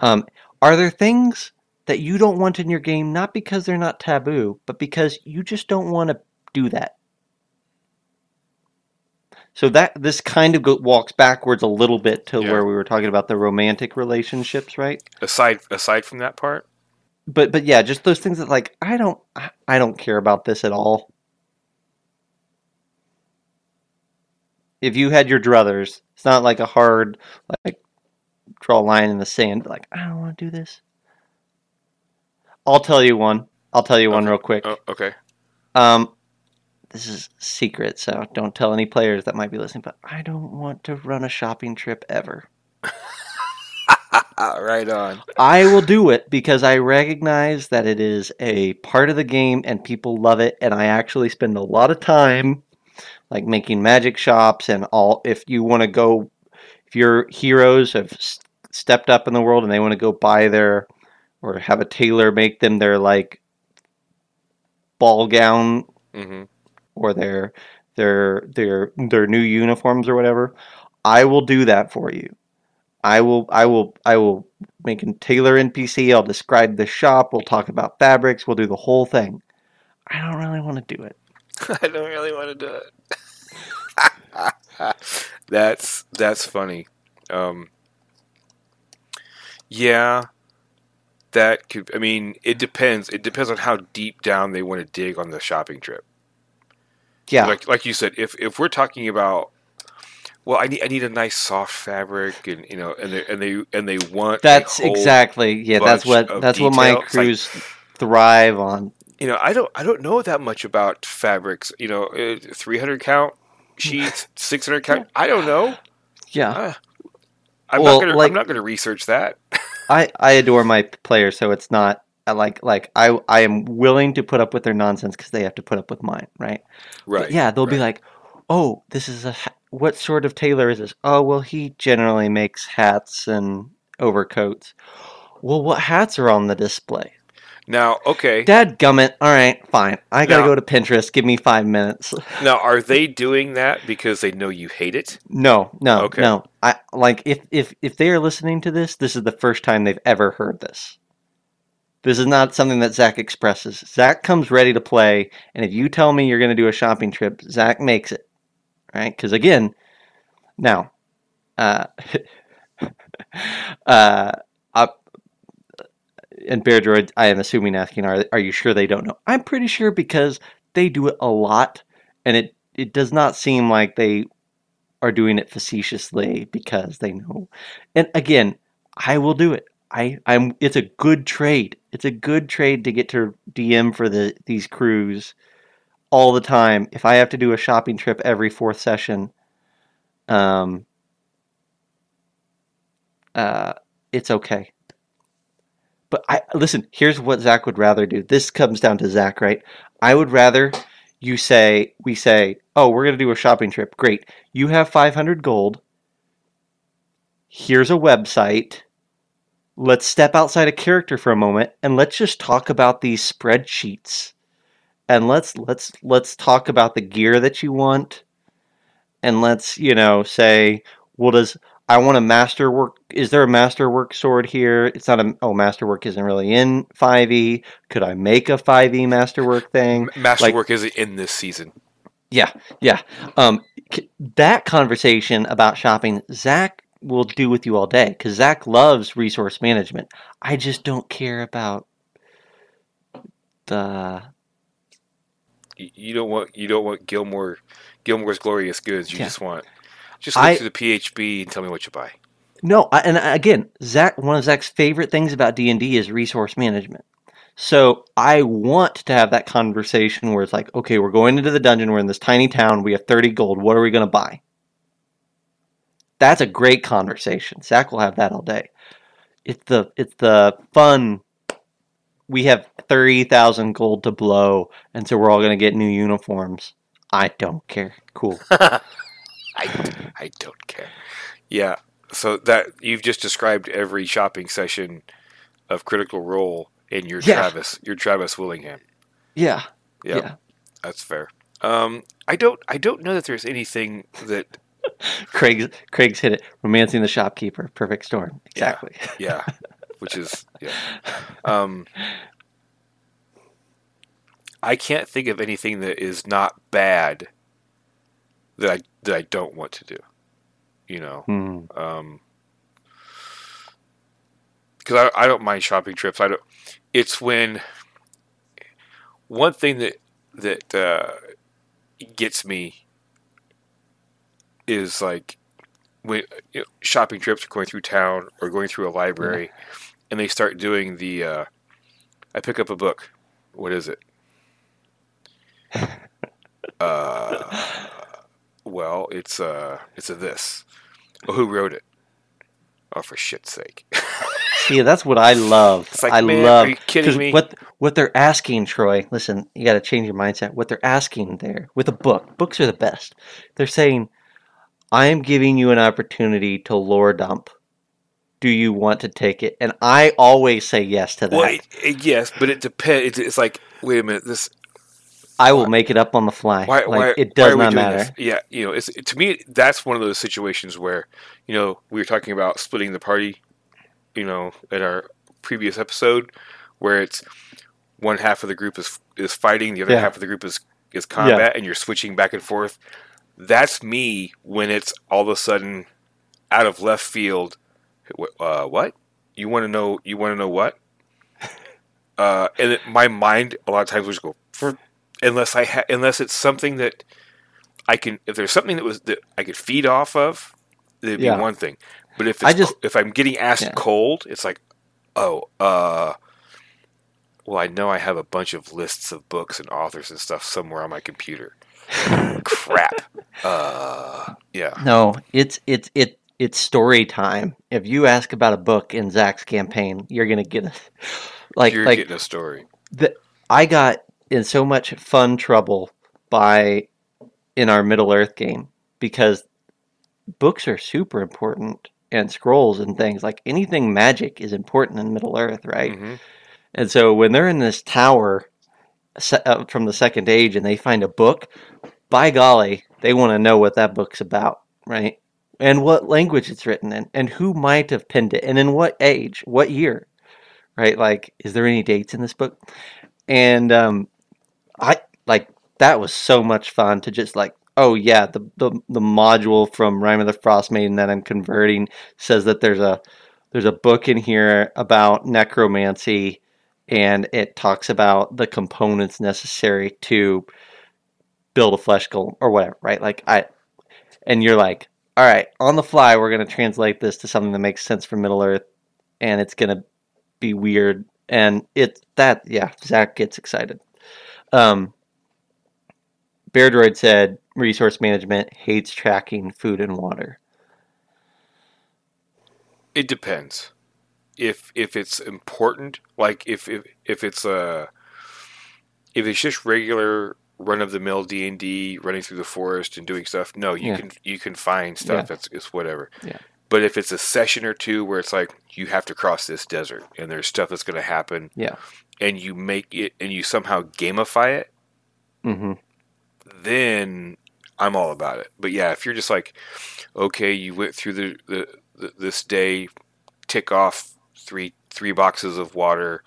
Um, are there things that you don't want in your game, not because they're not taboo, but because you just don't want to do that? So that this kind of go, walks backwards a little bit to Yeah. where we were talking about the romantic relationships, right? aside aside from that part, but but yeah, just those things that like I don't I- don't care about this at all. If you had your druthers, it's not like a hard like draw a line in the sand. Like I don't want to do this. I'll tell you one. I'll tell you one real quick. oh, okay, Um, this is secret, so don't tell any players that might be listening. But I don't want to run a shopping trip ever. right on. I will do it because I recognize that it is a part of the game and people love it. And I actually spend a lot of time like making magic shops and all. If you want to go if your heroes have s- stepped up in the world and they want to go buy their or have a tailor make them their like ball gown hmm or their their their their new uniforms or whatever i will do that for you i will i will i will make a tailor npc i'll describe the shop we'll talk about fabrics we'll do the whole thing i don't really want to do it I don't really want to do it. that's that's funny. Um, yeah, that could. I mean, it depends. It depends on how deep down they want to dig on the shopping trip. yeah Like like you said, if if we're talking about, well, I need I need a nice soft fabric, and you know, and they and they and they want that's exactly yeah that's what that's what my detail. It's like- crews thrive on You know, I don't I don't know that much about fabrics. You know, uh, three hundred count sheets, six hundred count. I don't know. yeah Uh, I'm Well, not gonna. like- I'm not gonna research that. I, I adore my players, so it's not I like like I I am willing to put up with their nonsense because they have to put up with mine, right? But Right. yeah, they'll be like, "Oh, this is a what sort of tailor is this? Oh, well, he generally makes hats and overcoats. Well, what hats are on the display? Now, okay. Dad gummit. All right, fine. I gotta Now- go to Pinterest. Give me five minutes. Now, are they doing that because they know you hate it? No, no, Okay. no. I like if if if they are listening to this, this is the first time they've ever heard this. This is not something that Zac expresses. Zac comes ready to play, and if you tell me you're going to do a shopping trip, Zac makes it, right? Because again, now, uh, uh, I, and Bear Droid, I am assuming asking, are are you sure they don't know? I'm pretty sure because they do it a lot, and it it does not seem like they are doing it facetiously because they know. And again, I will do it. I I'm. It's a good trade. It's a good trade to get to DM for the these crews all the time. If I have to do a shopping trip every fourth session, um, uh, it's okay. But I listen. Here's what Zac would rather do. This comes down to Zac, right? I would rather you say we say, "Oh, we're to do a shopping trip." Great. You have 500 gold. Here's a website. Let's step outside a character for a moment and let's just talk about these spreadsheets. And let's let's let's talk about the gear that you want. And let's, you know, say, well does I want a masterwork. Is there a masterwork sword here? It's not a. Oh, masterwork isn't really in 5e. Could I make a 5e masterwork thing? Masterwork isn't in this season. Yeah, yeah. Um, that conversation about shopping, Zac will do with you all day because Zac loves resource management. I just don't care about the. You, don't want you don't want Gilmore Gilmore's glorious goods. You Yeah. just want just look I- through the PHB and tell me what you buy. No, I, and again, Zac. One of Zac's favorite things about D and D is resource management. So I want to have that conversation where it's like, okay, we're going into the dungeon. We're in this tiny town. We have thirty gold. What are we going to buy? That's a great conversation. Zac will have that all day. It's the it's the fun. We have thirty thousand gold to blow, and so we're all going to get new uniforms. I don't care. Cool. I, I don't care. Yeah. So that you've just described every shopping session of Critical Role in your Yeah. Travis, your Travis Willingham. Yeah. Yeah, Yeah. that's fair. Um, I don't, I don't know that there's anything that, Craig's Craig's hit it. Romancing the shopkeeper. Perfect storm. Exactly. yeah, which is, yeah. Um, I can't think of anything that is not bad that I that I don't want to do. You know, Hmm. um because I, I don't mind shopping trips i don't it's when one thing that that uh, gets me is like when you know, shopping trips are going through town or going through a library and they start doing the uh, i pick up a book what is it uh, well it's uh it's a this well, who wrote it oh for shit's sake See, that's what I love. Like, I man, love are you kidding me? what what they're asking, Troy. Listen, you got to change your mindset. What they're asking there with a book, books are the best. They're saying, "I am giving you an opportunity to lore dump. Do you want to take it?" And I always say yes to that. Well, it, it- yes, but it depends. It's, it's like, wait a minute, this I will make it up on the fly. why, like why it does not matter. this? Yeah, you know, it's to me that's one of those situations where you know we were talking about splitting the party, you know, in our previous episode, where it's one half of the group is is fighting, the other Yeah. half of the group is is combat, and you're switching back and forth. That's me when it's all of a sudden out of left field. Uh, what you want to know? You want to know what? Uh, and it, my mind a lot of times will just go for unless I ha- unless it's something that I can if there's something that was that I could feed off of, it'd Yeah. be one thing. But if I just, if I'm getting asked Yeah. cold, it's like, oh, uh, well, I know I have a bunch of lists of books and authors and stuff somewhere on my computer. Crap. Uh, yeah. No, it's it's it it's story time. If you ask about a book in Zac's campaign, you're gonna get a like You're like getting a story. the, I got in so much fun trouble by in our Middle Earth game because books are super important and scrolls and things like anything magic is important in Middle Earth, right? hmm And so when they're in this tower uh, from the second age and they find a book, by golly, they want to know what that book's about, right? And what language it's written in, and who might have penned it, and in what age, what year, right? Like, is there any dates in this book? And um, I like that was so much fun to just like, oh yeah, the the, the module from Rime of the Frostmaiden that I'm converting says that there's a there's a book in here about necromancy, and it talks about the components necessary to build a flesh golem or whatever, right? Like I, and you're like, all right, on the fly, we're gonna translate this to something that makes sense for Middle Earth, and it's gonna be weird, and it that yeah, Zac gets excited. Um, Bear Droid said resource management hates tracking food and water. It depends. If if it's important, like if if, if it's a if it's just regular run of the mill D and D running through the forest and doing stuff, no, you Yeah. can you can find stuff Yeah. that's it's whatever. Yeah. But if it's a session or two where it's like you have to cross this desert and there's stuff that's going to happen, Yeah. And you make it and you somehow gamify it, hmm then I'm all about it. But yeah, if you're just like, okay, you went through the, the, the this day, tick off three three boxes of water,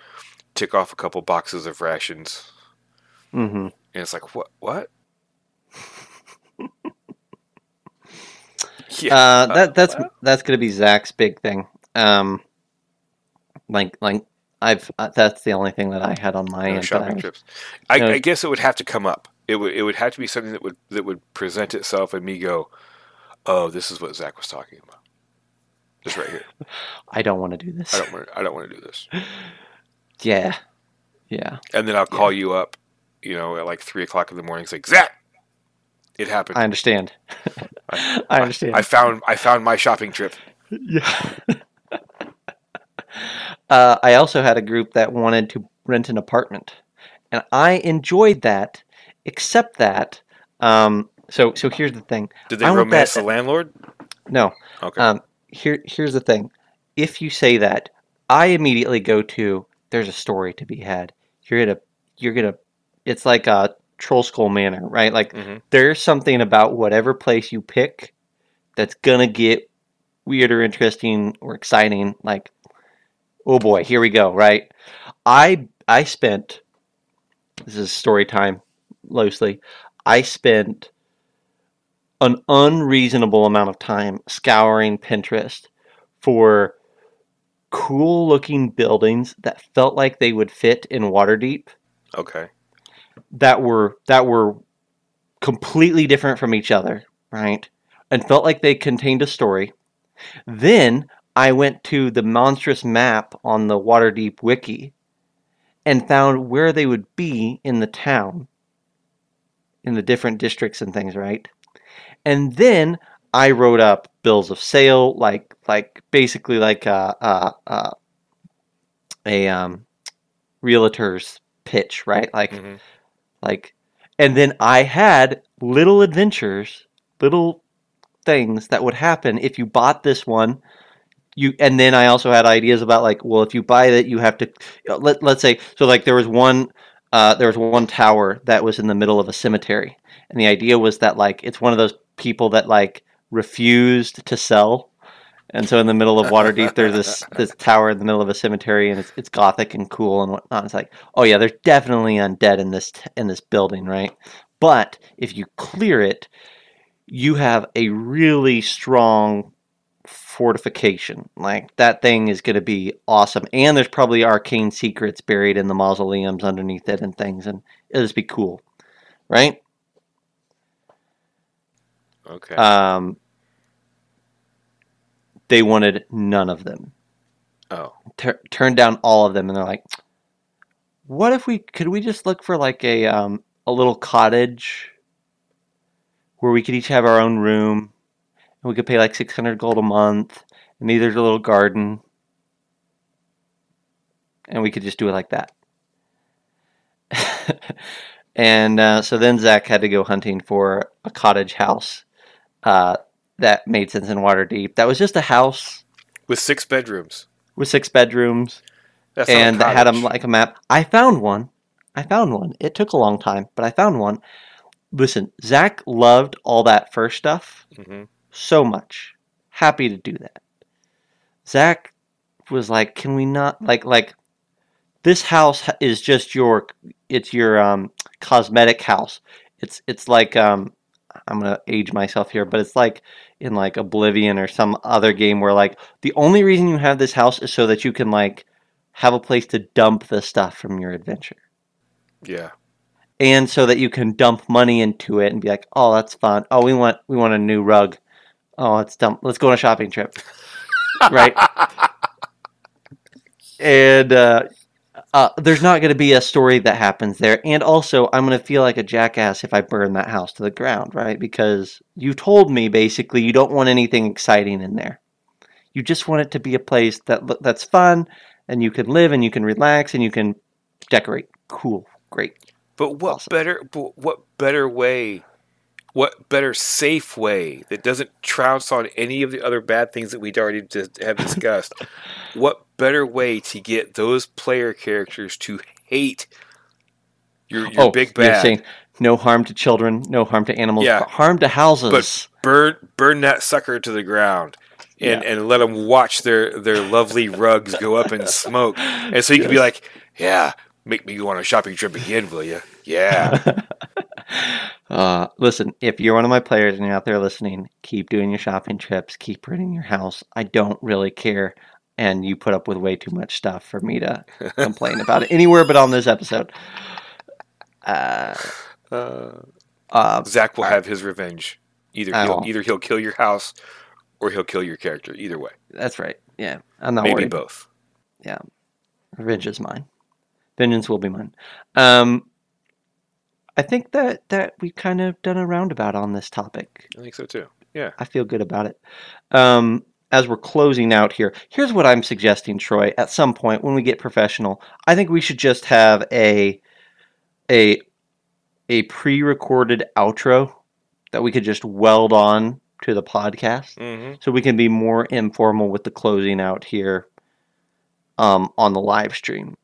tick off a couple boxes of rations, hmm and it's like, what what? yeah, Uh, that that's what? that's gonna be Zac's big thing. Um, like like I've uh, that's the only thing that I had on my no end. that I shopping trips. I, No. I guess it would have to come up. It would it would have to be something that would that would present itself and me go, oh, this is what Zac was talking about. Just right here. I don't want to do this. I don't want. I don't want to do this. Yeah, yeah. and then I'll call you up, you know, at like three o'clock in the morning. It's like Zac, it happened. I understand. I understand. I found I found my shopping trip. yeah. Uh, I also had a group that wanted to rent an apartment, and I enjoyed that. Except that, um, so so here's the thing. Did they I romance that- the landlord? No, Okay. Um, here, here's the thing. If you say that, I immediately go to there's a story to be had. You're gonna, you're gonna. It's like a Trollskull Manor, right? Like Mhm. there's something about whatever place you pick that's gonna get weird or interesting or exciting. Like, oh boy, here we go, right? I I spent. This is story time, loosely. I spent an unreasonable amount of time scouring Pinterest for cool looking buildings that felt like they would fit in Waterdeep Okay. that were that were completely different from each other, right? And felt like they contained a story. Then I went to the monstrous map on the Waterdeep wiki and found where they would be in the town in the different districts and things, right? And then I wrote up bills of sale, like like basically like a a, a, a um, realtor's pitch, right? Like Mhm. like and then I had little adventures, little things that would happen if you bought this one. You and then I also had ideas about like, well, if you buy it, you have to let let's say so like there was one uh, there was one tower that was in the middle of a cemetery, and the idea was that like it's one of those people that like refused to sell. And so in the middle of Waterdeep, there's this this tower in the middle of a cemetery, and it's it's gothic and cool and whatnot. It's like, oh yeah, there's definitely undead in this in this building, right? But if you clear it, you have a really strong fortification. Like that thing is going to be awesome, and there's probably arcane secrets buried in the mausoleums underneath it and things, and it'll just be cool, right? Okay. Um, they wanted none of them. oh. Tur turned down all of them, and they're like, "What if we could we just look for like a um a little cottage where we could each have our own room, and we could pay like six hundred gold a month, and there's a little garden, and we could just do it like that." and uh, so then Zac had to go hunting for a cottage house uh, that made sense in Waterdeep. That was just a house With six bedrooms. with six bedrooms That's and that had them like a map. I found one. I found one. It took a long time, but I found one. Listen, Zac loved all that first stuff Mhm. So much. Happy to do that. Zac was like, "Can we not like like this house is just your it's your um cosmetic house. It's it's like um I'm gonna age myself here, but it's like in like Oblivion or some other game where like the only reason you have this house is so that you can like have a place to dump the stuff from your adventure. Yeah. And so that you can dump money into it and be like, "Oh, that's fun. Oh, we want we want a new rug. Oh, let's dump. Let's go on a shopping trip." right? and uh, uh, there's not going to be a story that happens there. And also, I'm going to feel like a jackass if I burn that house to the ground, right? Because you told me basically you don't want anything exciting in there. You just want it to be a place that that's fun and you can live and you can relax and you can decorate. Cool, great. But what Awesome. better? But what better way? What better safe way that doesn't trounce on any of the other bad things that we'd already just have discussed? what better way to get those player characters to hate your your oh, big Oh, you're bad? saying no harm to children, no harm to animals, Yeah. harm to houses. But burn burn that sucker to the ground and Yeah. and let them watch their their lovely rugs go up in smoke and so you can be like yeah make me go on a shopping trip again will you yeah uh, listen, if you're one of my players and you're out there listening, keep doing your shopping trips, keep renting your house. I don't really care. And you put up with way too much stuff for me to complain about it anywhere but on this episode. Uh, uh, uh, zac will have his revenge either he'll either he'll kill your house or he'll kill your character either way that's right. Yeah, I'm not maybe worried. both Yeah. Revenge is mine. Vengeance will be mine. Um, I think that that we've kind of done a roundabout on this topic. i think so too Yeah, I feel good about it. Um, as we're closing out here, here's what I'm suggesting, Troy. At some point, when we get professional, I think we should just have a a a pre-recorded outro that we could just weld on to the podcast, mm-hmm. so we can be more informal with the closing out here um, on the live stream.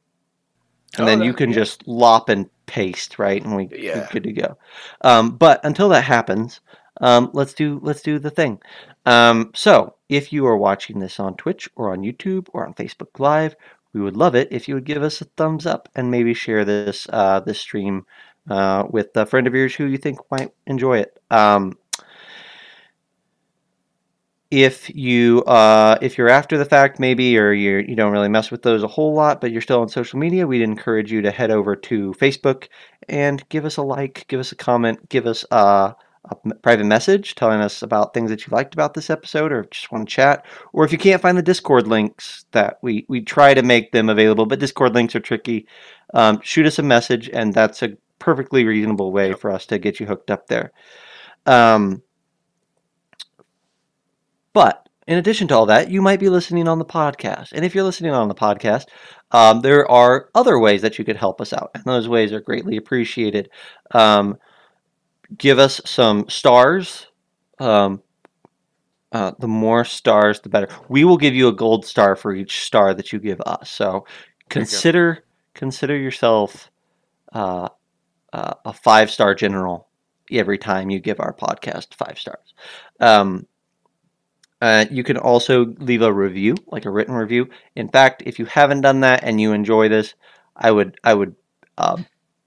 And Oh, then that- you can yeah. just lop and paste, right? And we Yeah. we're good to go. Um, but until that happens, um, let's do let's do the thing. Um, so if you are watching this on Twitch or on YouTube or on Facebook Live, we would love it if you would give us a thumbs up and maybe share this uh, this stream uh, with a friend of yours who you think might enjoy it. Um, if you uh, if you're after the fact maybe or you you don't really mess with those a whole lot but you're still on social media we'd encourage you to head over to facebook and give us a like give us a comment give us a private message telling us about things that you liked about this episode or just want to chat. Or if you can't find the discord links that we we try to make them available but discord links are tricky um, shoot us a message and that's a perfectly reasonable way for us to get you hooked up there. Um, but in addition to all that, you might be listening on the podcast. And if you're listening on the podcast, um, there are other ways that you could help us out. And those ways are greatly appreciated. Um, give us some stars. Um, uh, the more stars, the better. We will give you a gold star for each star that you give us. So you consider consider yourself uh, uh, a five star general every time you give our podcast five stars. Um, uh, you can also leave a review, like a written review. In fact, if you haven't done that and you enjoy this, I would I would uh,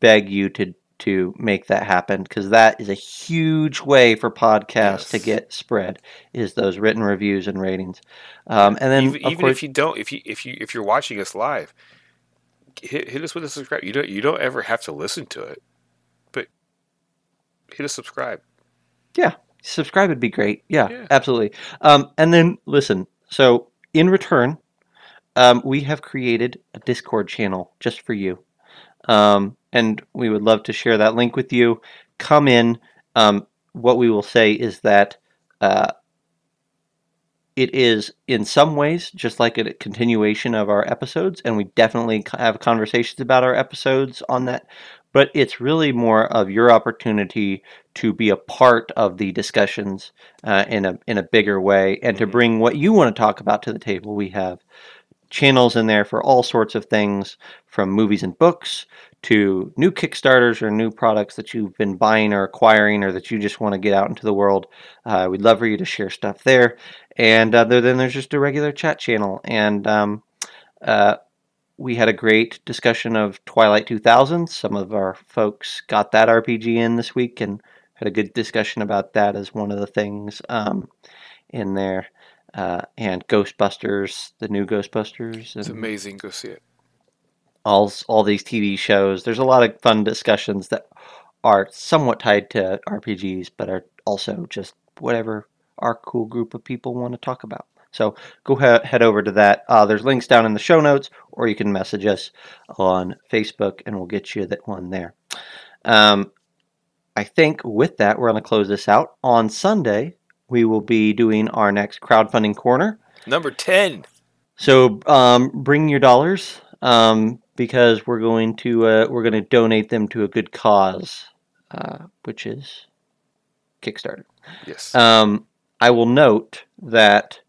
beg you to to make that happen because that is a huge way for podcasts to get spread. Is those written reviews and ratings, um, and then even, even course if you don't if you if you if you're watching us live hit, hit us with a subscribe you don't you don't ever have to listen to it but hit a subscribe subscribe would be great. Yeah, Yeah. absolutely. Um, and then listen. So in return, um, we have created a Discord channel just for you, um, and we would love to share that link with you. Come in. Um, what we will say is that uh, it is in some ways just like a continuation of our episodes, and we definitely have conversations about our episodes on that. But it's really more of your opportunity to be a part of the discussions uh, in a in a bigger way, and to Mhm. bring what you want to talk about to the table. We have channels in there for all sorts of things, from movies and books to new Kickstarters or new products that you've been buying or acquiring, or that you just want to get out into the world. Uh, we'd love for you to share stuff there. And uh, then there's just a regular chat channel, and um, uh, we had a great discussion of Twilight 2000. Some of our folks got that RPG in this week and had a good discussion about that as one of the things um, in there. Uh, and Ghostbusters, the new Ghostbusters, It's amazing. Go see it. all all these TV shows. There's a lot of fun discussions that are somewhat tied to RPGs, but are also just whatever our cool group of people want to talk about. So go he- head over to that. Uh, there's links down in the show notes, or you can message us on Facebook, and we'll get you that one there. Um, I think with that, we're going to close this out. On Sunday, we will be doing our next crowdfunding corner. Number ten. So um, bring your dollars um, because we're going to uh, we're going to donate them to a good cause, uh, which is Kickstarter. Yes. Um, I will note that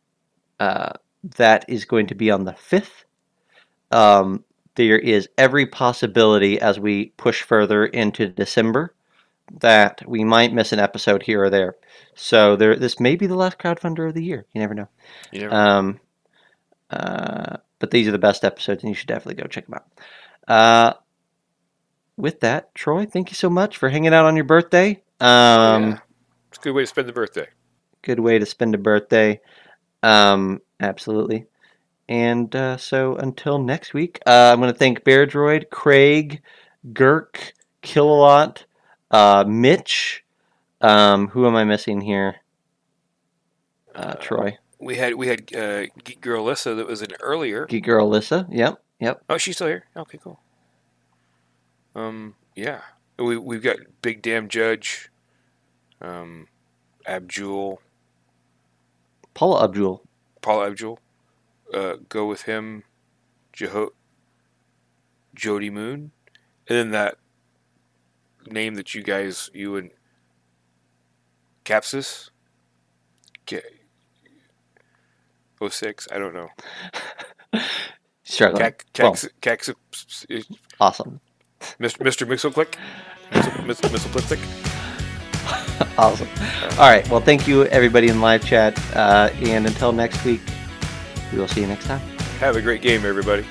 uh, that is going to be on the fifth. Um, there is every possibility as we push further into December that we might miss an episode here or there. So there, this may be the last crowdfunder of the year. You never know. you never. Um, uh, but these are the best episodes, and you should definitely go check them out. Uh, with that, Troy, thank you so much for hanging out on your birthday. Um, Yeah. It's a good way to spend the birthday. Good way to spend a birthday. Um, absolutely. And uh, so until next week, uh, I'm going to thank Bear Droid, Craig, Girk, Killalot, uh, Mitch. Um, who am I missing here? Uh, Troy. We had we had uh, Geek Girl Alyssa that was in earlier. Geek Girl Alyssa. Yep. Yep. Oh, she's still here. Okay, cool. Um, yeah, we we've got Big Damn Judge, um, Abjul, Paula Abdul. Paul Abdul. Uh, go with him, Jeho, Jody Moon, and then that name that you guys you and Capsis. K- 06? I don't know. Struggling. Cac, Well, Cax, Cax, awesome. Mr. Mr. Mixoclick, Missile Missile Awesome. All right. Well, thank you, everybody in live chat. Uh, and until next week, we will see you next time. Have a great game, everybody.